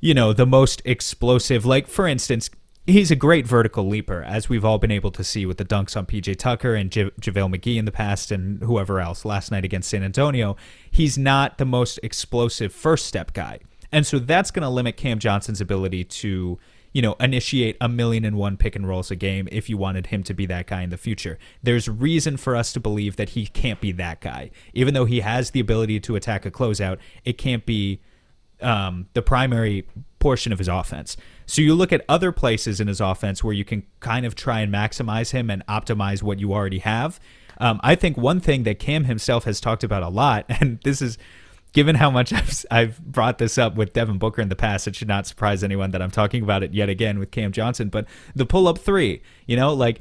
you know, the most explosive. Like, for instance, he's a great vertical leaper, as we've all been able to see with the dunks on PJ Tucker and J- JaVale McGee in the past and whoever else last night against San Antonio. He's not the most explosive first step guy. And so that's going to limit Cam Johnson's ability to, you know, initiate a million and one pick and rolls a game if you wanted him to be that guy in the future. There's reason for us to believe that he can't be that guy. Even though he has the ability to attack a closeout, it can't be um, the primary portion of his offense. So you look at other places in his offense where you can kind of try and maximize him and optimize what you already have. Um, I think one thing that Cam himself has talked about a lot, [LAUGHS] and this is given how much [LAUGHS] I've, I've brought this up with Devin Booker in the past, it should not surprise anyone that I'm talking about it yet again with Cam Johnson. But the pull up three, you know, like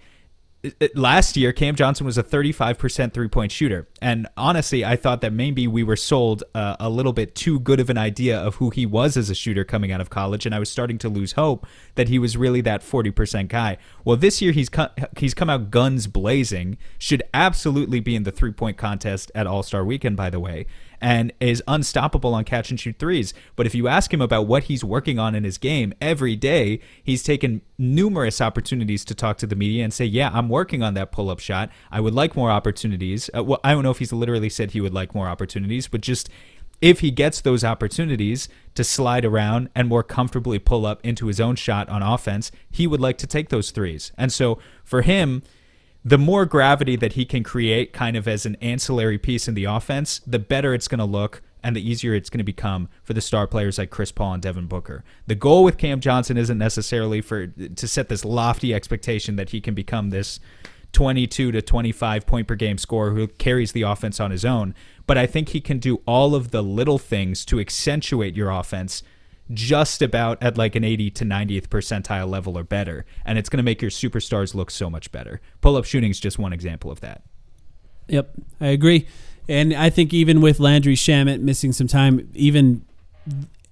it- it- last year Cam Johnson was a 35% three-point shooter and honestly I thought that maybe we were sold uh, a little bit too good of an idea of who he was as a shooter coming out of college and I was starting to lose hope that he was really that 40% guy. Well, this year he's co- he's come out guns blazing, should absolutely be in the three-point contest at All-Star weekend by the way and is unstoppable on catch and shoot threes. But if you ask him about what he's working on in his game every day, he's taken numerous opportunities to talk to the media and say, "Yeah, I'm working on that pull-up shot. I would like more opportunities." Uh, well, I don't know if he's literally said he would like more opportunities, but just if he gets those opportunities to slide around and more comfortably pull up into his own shot on offense, he would like to take those threes. And so for him, the more gravity that he can create kind of as an ancillary piece in the offense, the better it's going to look and the easier it's going to become for the star players like Chris Paul and Devin Booker. The goal with Cam Johnson isn't necessarily for to set this lofty expectation that he can become this 22 to 25 point per game scorer who carries the offense on his own, but I think he can do all of the little things to accentuate your offense just about at like an 80 to 90th percentile level or better. And it's going to make your superstars look so much better. Pull up shooting is just one example of that. Yep, I agree. And I think even with Landry Shamet missing some time, even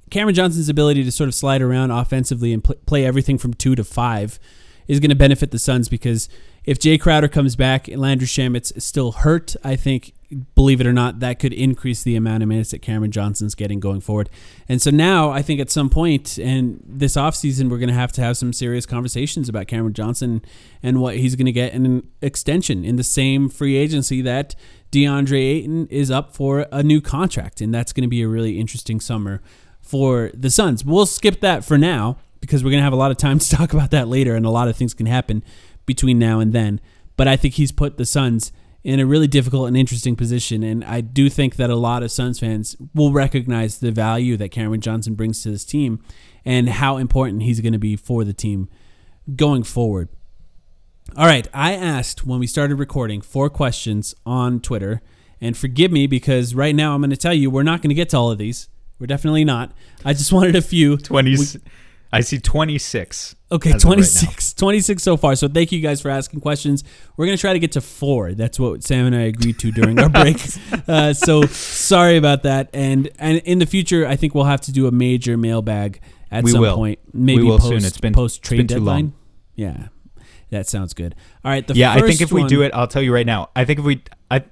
Cameron Johnson's ability to sort of slide around offensively and pl- play everything from two to five is going to benefit the Suns because if Jay Crowder comes back and Landry Shamet's still hurt, I think believe it or not, that could increase the amount of minutes that Cameron Johnson's getting going forward. And so now I think at some point in this offseason, we're going to have to have some serious conversations about Cameron Johnson and what he's going to get in an extension in the same free agency that DeAndre Ayton is up for a new contract. And that's going to be a really interesting summer for the Suns. We'll skip that for now because we're going to have a lot of time [LAUGHS] to talk about that later and a lot of things can happen between now and then. But I think he's put the Suns in a really difficult and interesting position. And I do think that a lot of Suns fans will recognize the value that Cameron Johnson brings to this team and how important he's going to be for the team going forward. All right, I asked when we started recording four questions on Twitter. And forgive me because right now I'm going to tell you we're not going to get to all of these. We're definitely not. I just [LAUGHS] wanted a few. 20, we, I see 26. Okay, 26, right 26 so far. So thank you guys for asking questions. We're going to try to get to four. That's what Sam and I agreed to during our [LAUGHS] break. Uh, so sorry about that. And and in the future, I think we'll have to do a major mailbag at we some will. point. Maybe we will post, soon. It's been post trade been deadline. Yeah, that sounds good. All right. yeah, I think if one, we do it, I'll tell you right now. I think if we, I,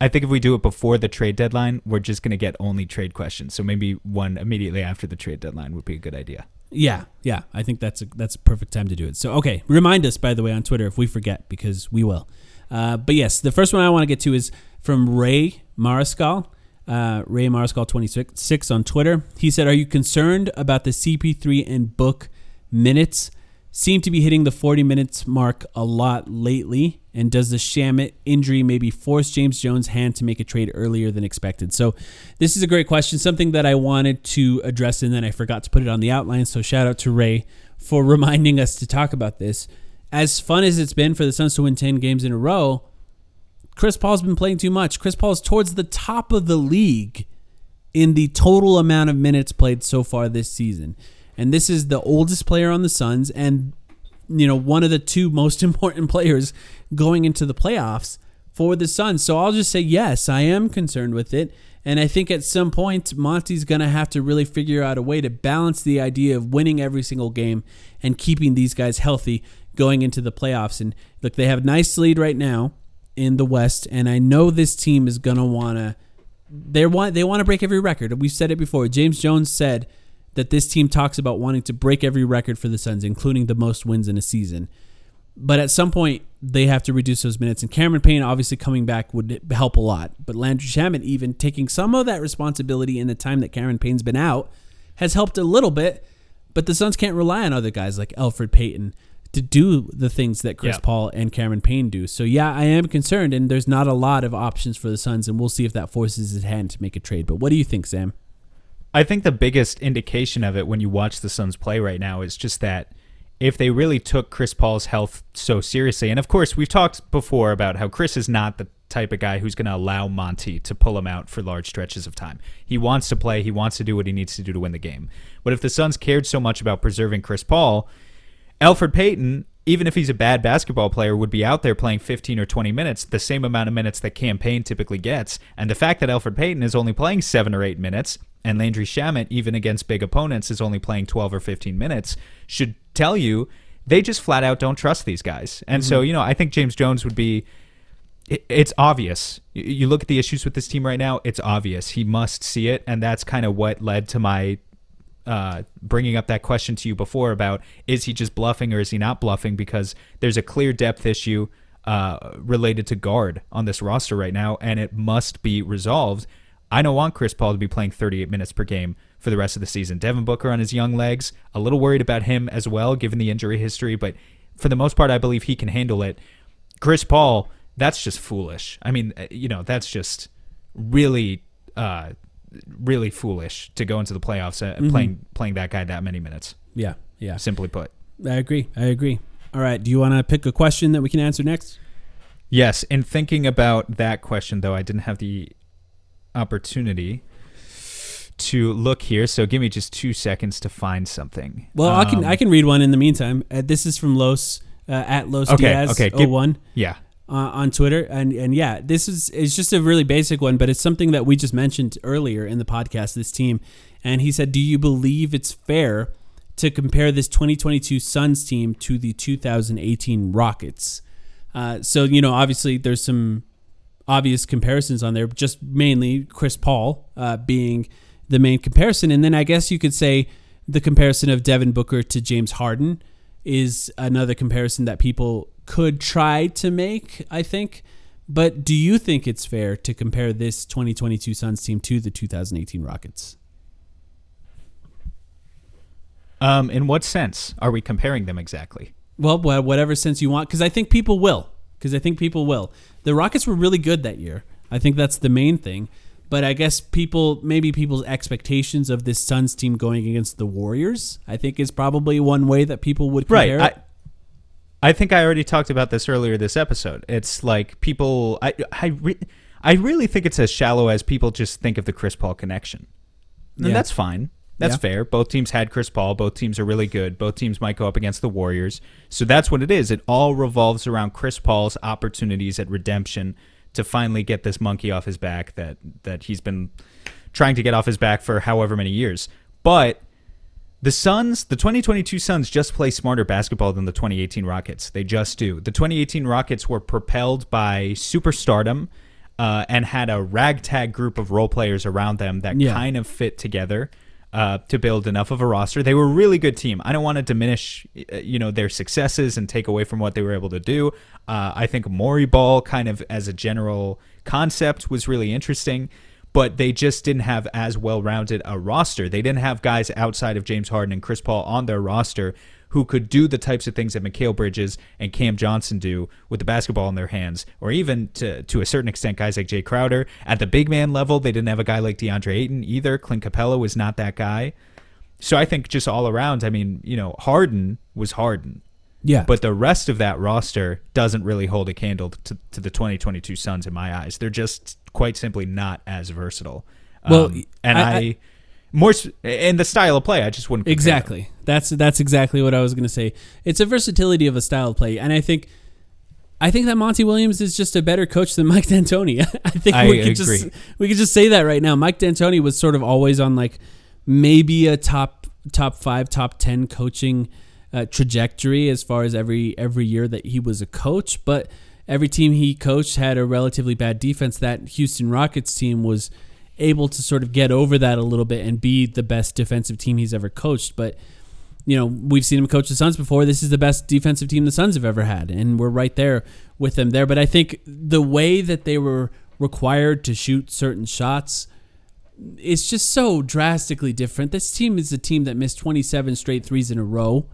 I think if we do it before the trade deadline, we're just going to get only trade questions. So maybe one immediately after the trade deadline would be a good idea. Yeah, yeah, I think that's a that's a perfect time to do it. So okay, remind us by the way on Twitter if we forget because we will. Uh, but yes, the first one I want to get to is from Ray Mariscal. Uh, Ray Mariscal twenty six on Twitter. He said, "Are you concerned about the CP3 and Book minutes? Seem to be hitting the forty minutes mark a lot lately." And does the Shamet injury maybe force James Jones' hand to make a trade earlier than expected? So, this is a great question, something that I wanted to address, and then I forgot to put it on the outline. So, shout out to Ray for [LAUGHS] reminding us to talk about this. As fun as it's been for the Suns to win 10 games in a row, Chris Paul's been playing too much. Chris Paul's towards the top of the league in the total amount of minutes played so far this season. And this is the oldest player on the Suns and you know, one of the two most [LAUGHS] important players going into the playoffs for the Suns. So I'll just say yes, I am concerned with it. And I think at some point, Monty's going to have to really figure out a way to balance the idea of winning every single game and keeping these guys healthy going into the playoffs. And look, they have a nice lead right now in the West, and I know this team is going to want to. They want they want to break every record. We've said it before. James Jones said that this team talks about wanting to break every record for the Suns, including the most wins in a season. But at some point, they have to reduce those minutes. And Cameron Payne, obviously, coming back would help a lot. But Landry Shamet, even taking some of that responsibility in the time that Cameron Payne's been out, has helped a little bit. But the Suns can't rely on other guys like Alfred Payton to do the things that Chris yeah. Paul and Cameron Payne do. So, yeah, I am concerned. And there's not a lot of options for the Suns. And we'll see if that forces his hand to make a trade. But what do you think, Sam? I think the biggest indication of it when you watch the Suns play right now is just that if they really took Chris Paul's health so seriously, and of course we've talked before about how Chris is not the type of guy who's going to allow Monty to pull him out for large stretches of time. He wants to play, he wants to do what he needs to do to win the game. But if the Suns cared so much about preserving Chris Paul, Alfred Payton, even if he's a bad basketball player, would be out there playing 15 or 20 minutes, the same amount of minutes that Cam Payne typically gets. And the fact that Alfred Payton is only playing seven or eight minutes and Landry Shamet, even against big opponents, is only playing 12 or 15 minutes, should tell you they just flat out don't trust these guys. And mm-hmm. so, you know, I think James Jones would be. it's obvious. You look at the issues with this team right now, it's obvious. He must see it. And that's kind of what led to my uh, bringing up that question to you before about is he just bluffing or is he not bluffing? Because there's a clear depth issue uh, related to guard on this roster right now, and it must be resolved. I don't want Chris Paul to be playing 38 minutes per game for the rest of the season. Devin Booker on his young legs, a little worried about him as well, given the injury history, but for the most part, I believe he can handle it. Chris Paul, that's just foolish. I mean, uh, you know, that's just really, uh, really foolish to go into the playoffs uh, mm-hmm. playing playing that guy that many minutes. Yeah, yeah. Simply put, I agree. I agree. All right. Do you want to pick a question that we can answer next? Yes. In thinking about that question, though, I didn't have the opportunity to look here. So give me just two seconds to find something. Well, um, I can I um, can read one in the meantime. Uh, this is from Los uh, at Los okay, Diaz okay, give, 01. Yeah. Uh, on Twitter and and yeah, this is it's just a really basic one, but it's something that we just mentioned earlier in the podcast. This team, and he said, "Do you believe it's fair to compare this 2022 Suns team to the 2018 Rockets?" Uh, so you know, obviously, there's some obvious comparisons on there, just mainly Chris Paul uh, being the main comparison. And then I guess you could say the comparison of Devin Booker to James Harden is another comparison that people could try to make, I think. But do you think it's fair to compare this 2022 Suns team to the 2018 Rockets? Um, in what sense are we comparing them exactly? Well, whatever sense you want, because I think people will. Because I think people will. The Rockets were really good that year. I think that's the main thing. But I guess people, maybe people's expectations of this Suns team going against the Warriors, I think is probably one way that people would compare right. I, I think I already talked about this earlier this episode. It's like people, I, I, re, I really think it's as shallow as people just think of the Chris Paul connection. And Yeah. that's fine. That's Yeah. fair. Both teams had Chris Paul. Both teams are really good. Both teams might go up against the Warriors. So that's what it is. It all revolves around Chris Paul's opportunities at redemption to finally get this monkey off his back that that he's been trying to get off his back for however many years. But the Suns, the 2022 Suns just play smarter basketball than the 2018 Rockets. They just do. The 2018 Rockets were propelled by superstardom uh, and had a ragtag group of role players around them that Yeah. kind of fit together uh, to build enough of a roster. They were a really good team. I don't want to diminish, uh, you know, their successes and take away from what they were able to do. Uh, I think Morey Ball, kind of as a general concept, was really interesting but they just didn't have as well rounded a roster. They didn't have guys outside of James Harden and Chris Paul on their roster who could do the types of things that Mikal Bridges and Cam Johnson do with the basketball in their hands, or even to to a certain extent, guys like Jay Crowder. At the big man level, they didn't have a guy like DeAndre Ayton either. Clint Capela was not that guy. So I think just all around, I mean, you know, Harden was Harden. Yeah. But the rest of that roster doesn't really hold a candle to, to the 2022 Suns in my eyes. They're just quite simply not as versatile. Well, Um, and I- I, I- more in the style of play, I just wouldn't compare them. Exactly. That's that's exactly what I was going to say. It's a versatility of a style of play, and I think I think that Monty Williams is just a better coach than [LAUGHS] Mike D'Antoni. [LAUGHS] I think I we could just we could just say that right now. Mike D'Antoni was sort of always on like maybe a top top five, top ten coaching uh, trajectory as far as every every year that he was a coach, but every team he coached had a relatively bad defense. That Houston Rockets team was able to sort of get over that a little bit and be the best defensive team he's ever coached, but you know, we've seen him coach the Suns before. This is the best defensive team the Suns have ever had, and we're right there with them there. But I think the way that they were required to shoot certain shots, it's just so drastically different. This team is a team that missed 27 straight threes in a row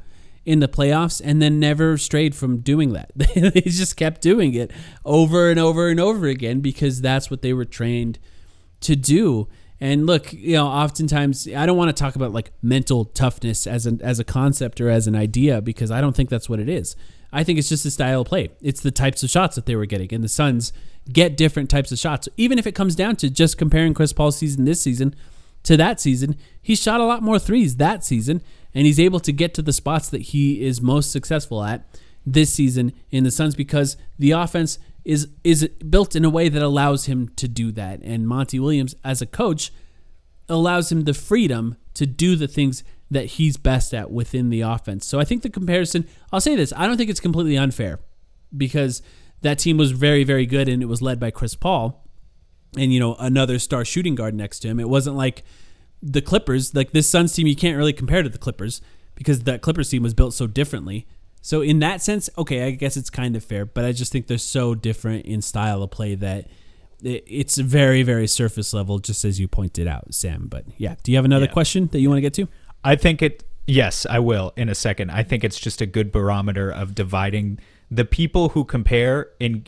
in the playoffs and then never strayed from doing that. [LAUGHS] they just kept doing it over and over and over again because that's what they were trained to do. And look, you know, oftentimes I don't want to talk about like mental toughness as an as a concept or as an idea because I don't think that's what it is. I think it's just a style of play. It's the types of shots that they were getting, and the Suns get different types of shots. Even if it comes down to just comparing Chris Paul's season this season to that season, he shot a lot more threes that season, and he's able to get to the spots that he is most successful at this season in the Suns because the offense is is built in a way that allows him to do that. And Monty Williams, as a coach, allows him the freedom to do the things that he's best at within the offense. So I think the comparison, I'll say this, I don't think it's completely unfair because that team was very, very good and it was led by Chris Paul and, you know, another star shooting guard next to him. It wasn't like the Clippers, like this Suns team, you can't really compare to the Clippers because that Clippers team was built so differently. So in that sense, okay, I guess it's kind of fair, but I just think they're so different in style of play that it's very, very surface level, just as you pointed out, Sam. But yeah, do you have another Yeah. question that you want to get to? I think it. Yes, I will in a second. I think it's just a good barometer of dividing the people who compare in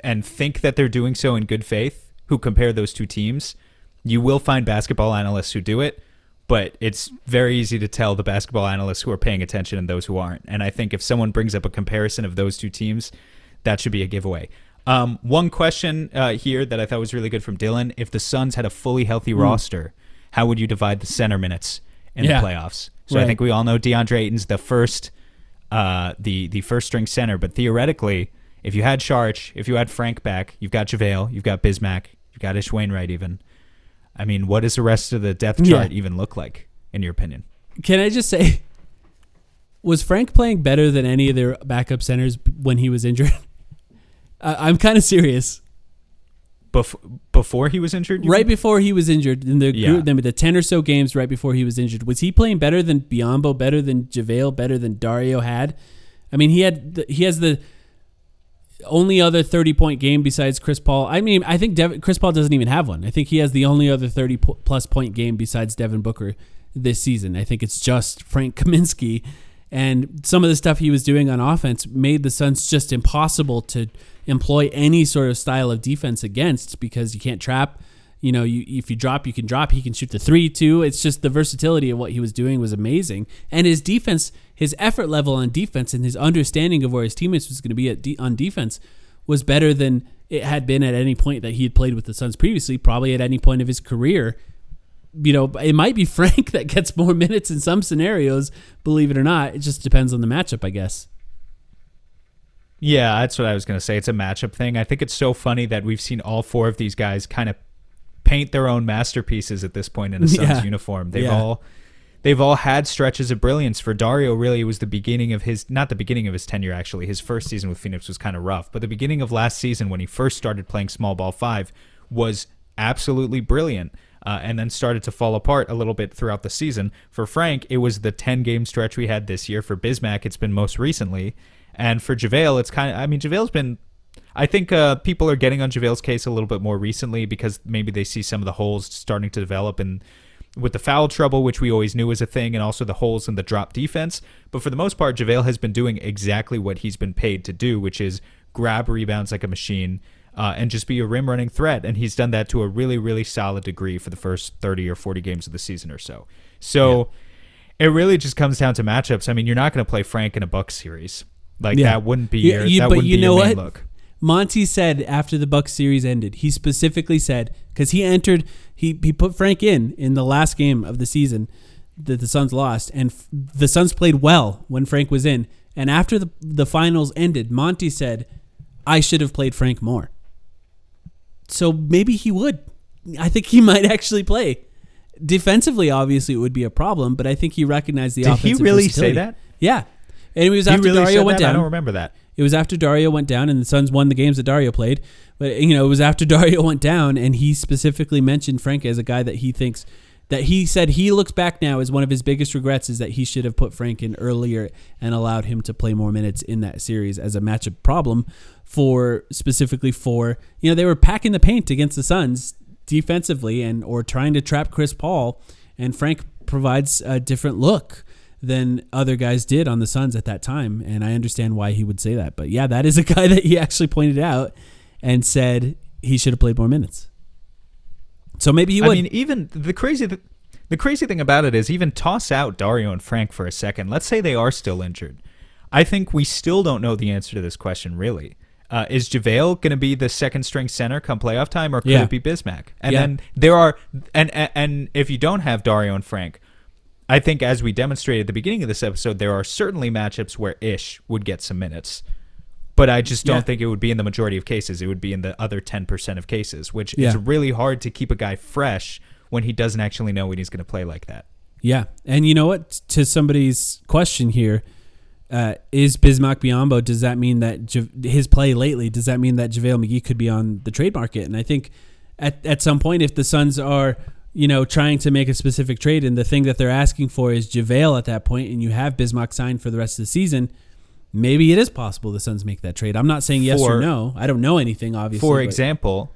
and think that they're doing so in good faith. Who compare those two teams? You will find basketball analysts who do it, but it's very easy to tell the basketball analysts who are paying attention and those who aren't. And I think if someone brings up a comparison of those two teams, that should be a giveaway. Um, one question uh, here that I thought was really good from Dylan: If the Suns had a fully healthy roster, how would you divide the center minutes in Yeah. the playoffs? So I think we all know DeAndre Ayton's the first, uh, the the first string center. But theoretically, if you had Sharch, if you had Frank back, you've got JaVale, you've got Bismack, you've got Ish Wainwright. Even, I mean, what does the rest of the depth Yeah. chart even look like in your opinion? Can I just say, was Frank playing better than any of their backup centers when he was injured? [LAUGHS] I I'm kind of serious. Bef- before he was injured, right mean? before he was injured in the Yeah. group, the, the ten or so games right before he was injured, was he playing better than Biyombo, better than JaVale, better than Dario had? I mean, he had the, he has the only other thirty point game besides Chris Paul. I mean, I think Dev- Chris Paul doesn't even have one. I think he has the only other thirty plus point game besides Devin Booker this season. I think it's just Frank [LAUGHS] Kaminsky. And some of the stuff he was doing on offense made the Suns just impossible to employ any sort of style of defense against because you can't trap. You know, you, if you drop, you can drop. He can shoot the three too. It's just the versatility of what he was doing was amazing, and his defense, his effort level on defense, and his understanding of where his teammates was going to be at de- on defense was better than it had been at any point that he had played with the Suns previously. Probably at any point of his career you know, it might be [LAUGHS] Frank that gets more minutes in some scenarios, believe it or not. It just depends on the matchup, I guess. Yeah, that's what I was going to say. It's a matchup thing. I think it's so funny that we've seen all four of these guys kind of paint their own masterpieces at this point in a [LAUGHS] Suns Yeah. uniform. They've Yeah. all they've all had stretches of brilliance. For Dario, really, it was the beginning of his not the beginning of his tenure actually. His first season with Phoenix was kind of rough, but the beginning of last season when he first started playing small ball five was absolutely brilliant. Uh, and then started to fall apart a little bit throughout the season. For Frank, it was the 10 game stretch we had this year. For Bismack, it's been most recently. And for JaVale, it's kind of, I mean, JaVale's been I think uh, people are getting on JaVale's case a little bit more recently because maybe they see some of the holes starting to develop and with the foul trouble, which we always knew was a thing, and also the holes in the drop defense. But for the most part, JaVale has been doing exactly what he's been paid to do, which is grab rebounds like a machine uh, and just be a rim running threat. And he's done that to a really, really solid degree for the first 30 or 40 games of the season or so. So it really just comes down to matchups. I mean, you're not going to play Frank in a Bucks series. Like Yeah. that wouldn't be You- your, you- that but wouldn't you be know your main what? look. Monty said after the Bucks series ended, he specifically said because he entered, he he put Frank in in the last game of the season that the Suns lost, and f- the Suns played well when Frank was in. And after the the finals ended, Monty said, "I should have played Frank more." So maybe he would. I think he [LAUGHS] might actually play. Defensively, obviously, it would be a problem, but I think he recognized the Did he really say that? Yeah, and it was He after really Dario went that? I don't remember that. It was after Dario went down, and the Suns won the games that Dario played. But you know, it was after [LAUGHS] Dario went down, and he specifically mentioned Frank as a guy that he thinks that he said he looks back now as one of his biggest regrets is that he should have put Frank in earlier and allowed him to play more minutes in that series as a matchup problem for specifically for you know they were packing the paint against the Suns defensively and or trying to trap Chris Paul, and Frank provides a different look than other guys did on the Suns at that time, and I understand why he would say that. But yeah, that is a [LAUGHS] guy that he actually pointed out and said he should have played more minutes. So maybe he would. I mean, even the crazy th- the crazy thing about it is even toss out Dario and Frank for a second. Let's say they are still injured. I think we still don't know the answer to this question. Really, uh, is JaVale going to be the second string center come playoff time, or could Yeah. it be Bismack? And Yeah. then there are and, and and if you don't have Dario and Frank. I think, as we demonstrated at the beginning of this episode, there are certainly matchups where Ish would get some minutes, but I just don't Yeah. think it would be in the majority of cases. It would be in the other 10% of cases, which Yeah. is really hard to keep a guy fresh when he doesn't actually know when he's going to play like that. Yeah, and you know what? To somebody's question here, uh, is Bismack Biyombo? Does that mean that Ja- his play lately? Does that mean that JaVale McGee could be on the trade market? And I think at at some point, if the Suns are you know trying to make a specific trade, and the thing that they're asking for is JaVale at that point, and you have Bismack signed for the rest of the season. Maybe it is possible the Suns make that trade. I'm not saying yes For- or no. I don't know anything, obviously. For but- example,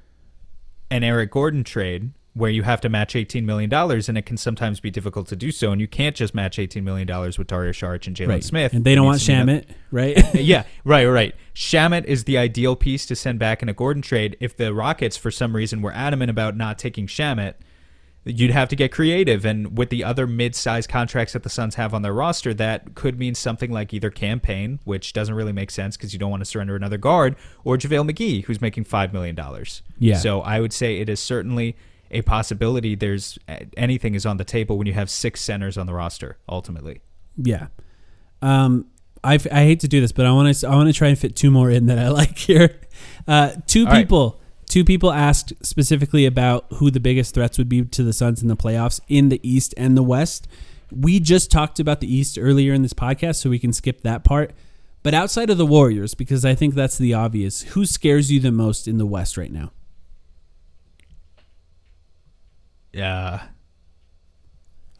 an Eric Gordon trade where you have to match $18 million, and it can sometimes be difficult to do so, and you can't just match $18 million with Dario Saric and Jalen right? Smith. and they don't want needs to be Shamet, right? [LAUGHS] yeah, right, right. Shamet is the ideal piece to send back in a Gordon trade. If the Rockets, for some reason, were adamant about not taking Shamet, you'd have to get creative. And with the other mid-sized contracts that the Suns have on their roster, that could mean something like either Cam Payne, which doesn't really make sense because you don't want to surrender another guard, or JaVale McGee, who's making $5 million. Yeah. So I would say it is certainly a possibility. There's anything is on the table when you have six centers on the roster, ultimately. Yeah. Um, I, I hate to do this, but I want to I want to try and fit two more in that I like here. Uh, two All right. Two people asked specifically about who the biggest threats would be to the Suns in the playoffs in the East and the West. We just talked about the East earlier in this podcast, so we can skip that part. But outside of the Warriors, because I think that's the obvious, who scares you the most in the West right now? Uh,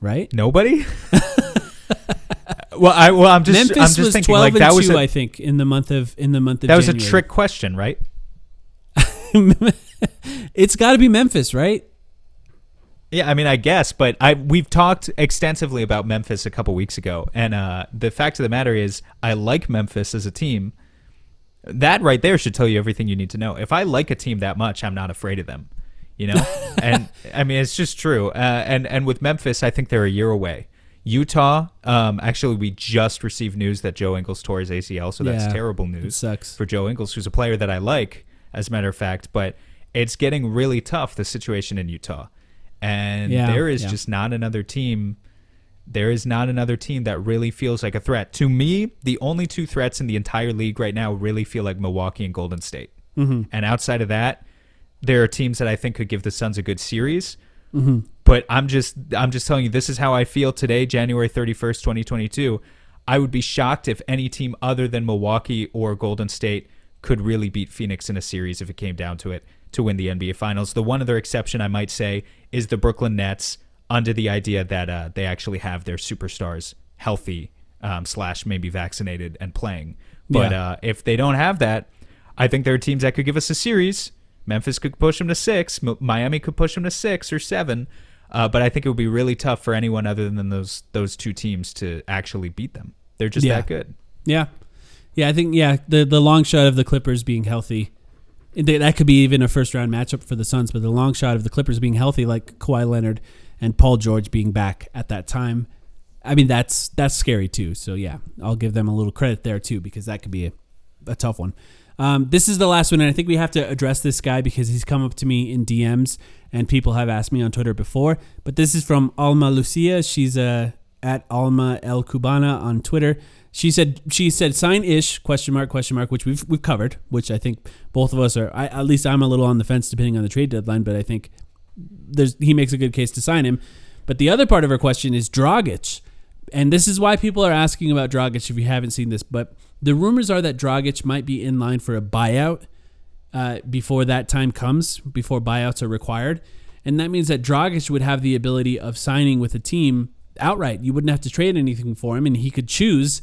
right? nobody. [LAUGHS] [LAUGHS] well, I well, I'm just Memphis I'm just was thinking twelve like and that was two, a, I think, in the month of in the month of that was a trick question, right? [LAUGHS] it's got to be Memphis, right? Yeah, I mean, I guess, but I we've talked extensively about Memphis a couple weeks ago, and uh, the fact of the matter is, I like Memphis as a team. That right there should tell you everything you need to know. If I like a team that much, I'm not afraid of them, you know. [LAUGHS] and I mean, it's just true. Uh, and and with Memphis, I think they're a year away. Utah, um, actually, we just received news that Joe Ingles tore his ACL, so that's Yeah, terrible news sucks. for Joe Ingles, who's a player that I like, as a matter of fact. But it's getting really tough the situation in Utah, and Yeah, there is yeah. just not another team. There is not another team that really feels like a threat. To me, the only two threats in the entire league right now really feel like Milwaukee and Golden State. Mm-hmm. And outside of that, there are teams that I think could give the Suns a good series. Mm-hmm. But I'm just I'm just telling you this is how I feel today, January 31st, 2022. I would be shocked if any team other than Milwaukee or Golden State could really beat Phoenix in a series if it came down to it to win the NBA Finals. The one other exception I might say is the Brooklyn Nets, under the idea that uh, they actually have their superstars healthy um, slash maybe vaccinated and playing. But Yeah. uh, if they don't have that, I think there are teams that could give us a series. Memphis could push them to six. M- Miami could push them to six or seven. Uh, but I think it would be really tough for anyone other than those those two teams to actually beat them. They're just Yeah. that good. Yeah, yeah. I think yeah. The the long shot of the Clippers being healthy, th- that could be even a first round matchup for the Suns. But the long shot of the Clippers being healthy, like Kawhi Leonard and Paul George being back at that time, I mean that's that's scary too. So yeah, I'll give them a little credit there too because that could be a, a tough one. Um, this is the last one, and I think we have to address this guy because he's come up to me in DMs, and people have asked me on Twitter before. But this is from Alma Lucia. She's uh, at Alma El Cubana on Twitter. She said she said sign ish question mark question mark which we've we've covered, which I think both of us are. I, at least I'm a little on the fence depending on the trade deadline, but I think there's he makes a good case to sign him. But the other part of her question is Dragic. And this is why people are asking about Dragic if you haven't seen this. But the rumors are that Dragic might be in line for a buyout uh, before that time comes, before buyouts are required. And that means that Dragic would have the ability of signing with a team outright. You wouldn't have to trade anything for him, and he could choose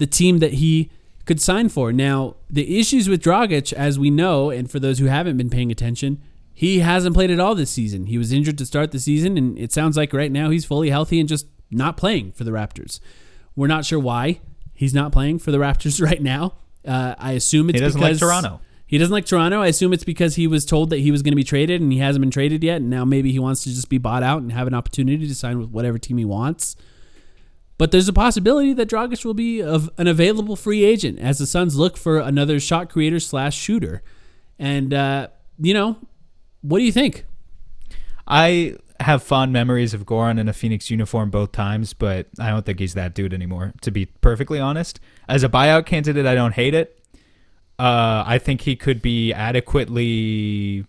the team that he could sign for. Now, the issues with Dragic, as we know, and for those who haven't been paying attention, he hasn't played at all this season. He was injured to start the season, and it sounds like right now he's fully healthy and just not playing for the Raptors. We're not sure why he's not playing for the Raptors [LAUGHS] right now. Uh, I assume it's He doesn't like because Toronto. He doesn't like Toronto. I assume it's because he was told that he was going to be traded and he hasn't been traded yet. And now maybe he wants to just be bought out and have an opportunity to sign with whatever team he wants. But there's a possibility that Dragic will be an available free agent as the Suns look for another shot creator slash shooter. And uh, you know, what do you think? I have fond memories of Goran in a Phoenix uniform both times, but I don't think he's that dude anymore, to be perfectly honest. As a buyout candidate, I don't hate it. Uh, I think he could be adequately.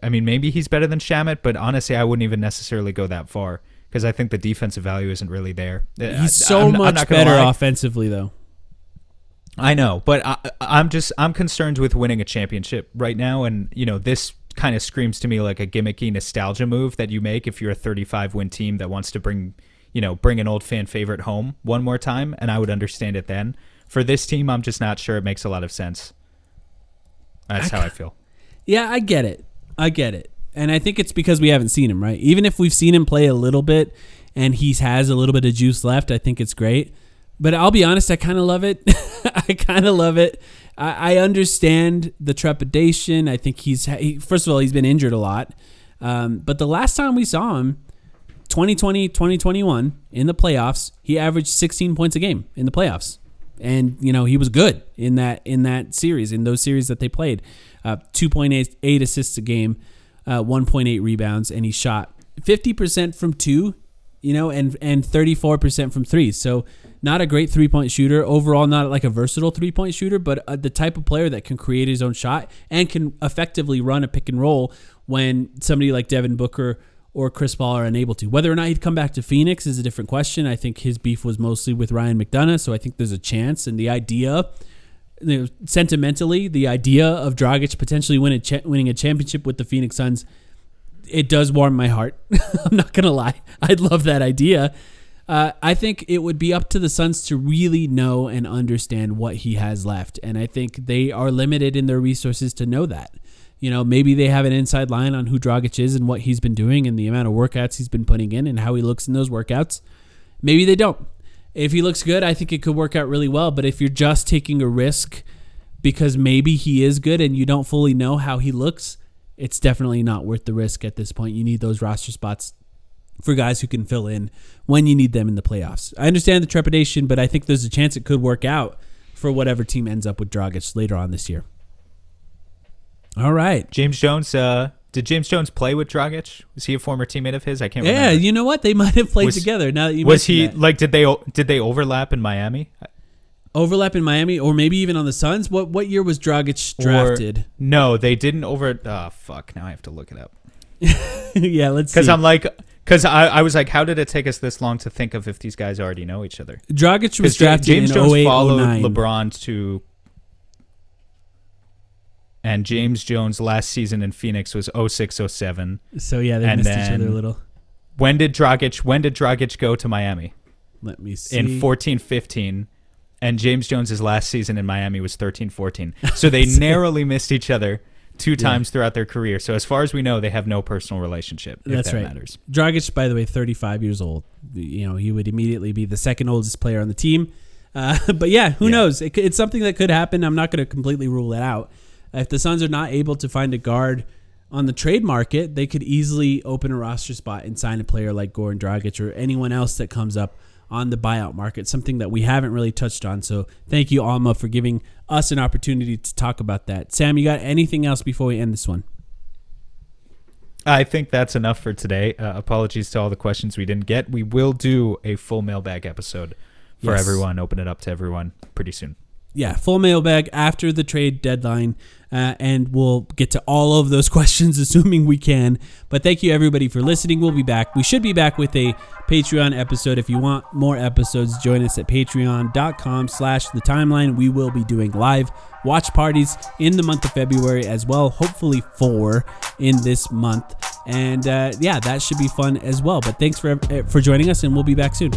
I mean, maybe he's better than Shamet, but honestly, I wouldn't even necessarily go that far because I think the defensive value isn't really there. Uh, I- He's so I'm- I'm much better lie. offensively, though. I know, but I, I'm just I'm concerned with winning a championship right now, and you know this kind of screams to me like a gimmicky nostalgia move that you make if you're a 35 win team that wants to bring you know bring an old fan favorite home one more time, and I would understand it then. For this team, I'm just not sure it makes a lot of sense. That's how I feel. Yeah, I get it. I get it. And I think it's because we haven't seen him, right? Even if we've seen him play a little bit and he has a little bit of juice left, I think it's great. But I'll be honest, I kind of love it. [LAUGHS] I kind of love it. I, I understand the trepidation. I think he's, he, first of all, he's been injured a lot. Um, but the last time we saw him, 2020, 2021, in the playoffs, he averaged 16 points a game in the playoffs. And you know he was good in that in that series in those series that they played, uh, 2.8 assists a game, uh, 1.8 rebounds, and he shot 50% from two, you know, and and 34% from three. So not a great three point shooter overall, not like a versatile three point shooter, but uh, the type of player that can create his own shot and can effectively run a pick and roll when somebody like Devin Booker or Chris Paul are unable to. Whether or not he'd come back to Phoenix is a different question. I think his beef was mostly with Ryan McDonough, so I think there's a chance. And the idea, you know, sentimentally, the idea of Dragic potentially winning a cha- winning a championship with the Phoenix Suns it does warm my heart. [LAUGHS] I'm not gonna lie. I'd love that idea. Uh, I think it would be up to the Suns to really know and understand what he has left, and I think they are limited in their resources to know that. You know, maybe they have an inside line on who Dragic is and what he's been doing and the amount of workouts he's been putting in and how he looks in those workouts. Maybe they don't. If he looks good, I think it could work out really well. But if you're just taking a risk because maybe he is good and you don't fully know how he looks, it's definitely not worth the risk at this point. You need those roster spots for guys who can fill in when you need them in the playoffs. I understand the trepidation, but I think there's a chance it could work out for whatever team ends up with Dragic later on this year. All right. James Jones. Uh, did James Jones play with Dragic? Was he a former teammate of his? I can't. Remember. Yeah, remember. you know what? They might have played Was- together. Now that you was he that. like? Did they did they overlap in Miami? overlap in Miami or maybe even on the Suns? What what year was Dragic Or- drafted? no, they didn't over. Oh fuck! Now I have to look it up [LAUGHS] yeah, let's because I'm like, because I, I was like, how did it take us this long to think of if these guys already know each other? Dragic was drafted James in Jones 08, followed 09. LeBron to, and James Jones last season in Phoenix was 06, 07. So yeah, they and missed each other a little. When did Dragic? When did Dragic go to Miami? Let me see. in 14 15 and James Jones's last season in Miami was 13 14 [LAUGHS] so they narrowly missed each other two times throughout their career so as far as we know they have no personal relationship if That's that right. matters Dragic, by the way, 35 years old. You know, he would immediately be the second oldest player on the team. Uh, [LAUGHS] but yeah, who Yeah. knows? It, it's something that could happen. I'm not going to completely rule it out. If the Suns are not able to find a guard on the trade market, they could easily open a roster spot and sign a player like Goran Dragic or anyone else that comes up on the buyout market, something that we haven't really touched on. So thank you, Alma, for giving us an opportunity to talk about that. Sam, you got anything else before we end this one? I think that's enough for today uh, apologies to all the questions we didn't get we will do a full mailbag episode for Yes. everyone open it up to everyone pretty soon yeah, full mailbag after the trade deadline, uh, and we'll get to all of those [LAUGHS] questions, assuming we can. But thank you everybody for listening. We'll be back. We should be back with a Patreon episode. If you want more episodes, join us at patreon.com/slash the timeline. We will be doing live watch parties in the month of February as well. Hopefully four in this month, and uh, yeah, that should be fun as well. But thanks for for joining us, and we'll be back soon.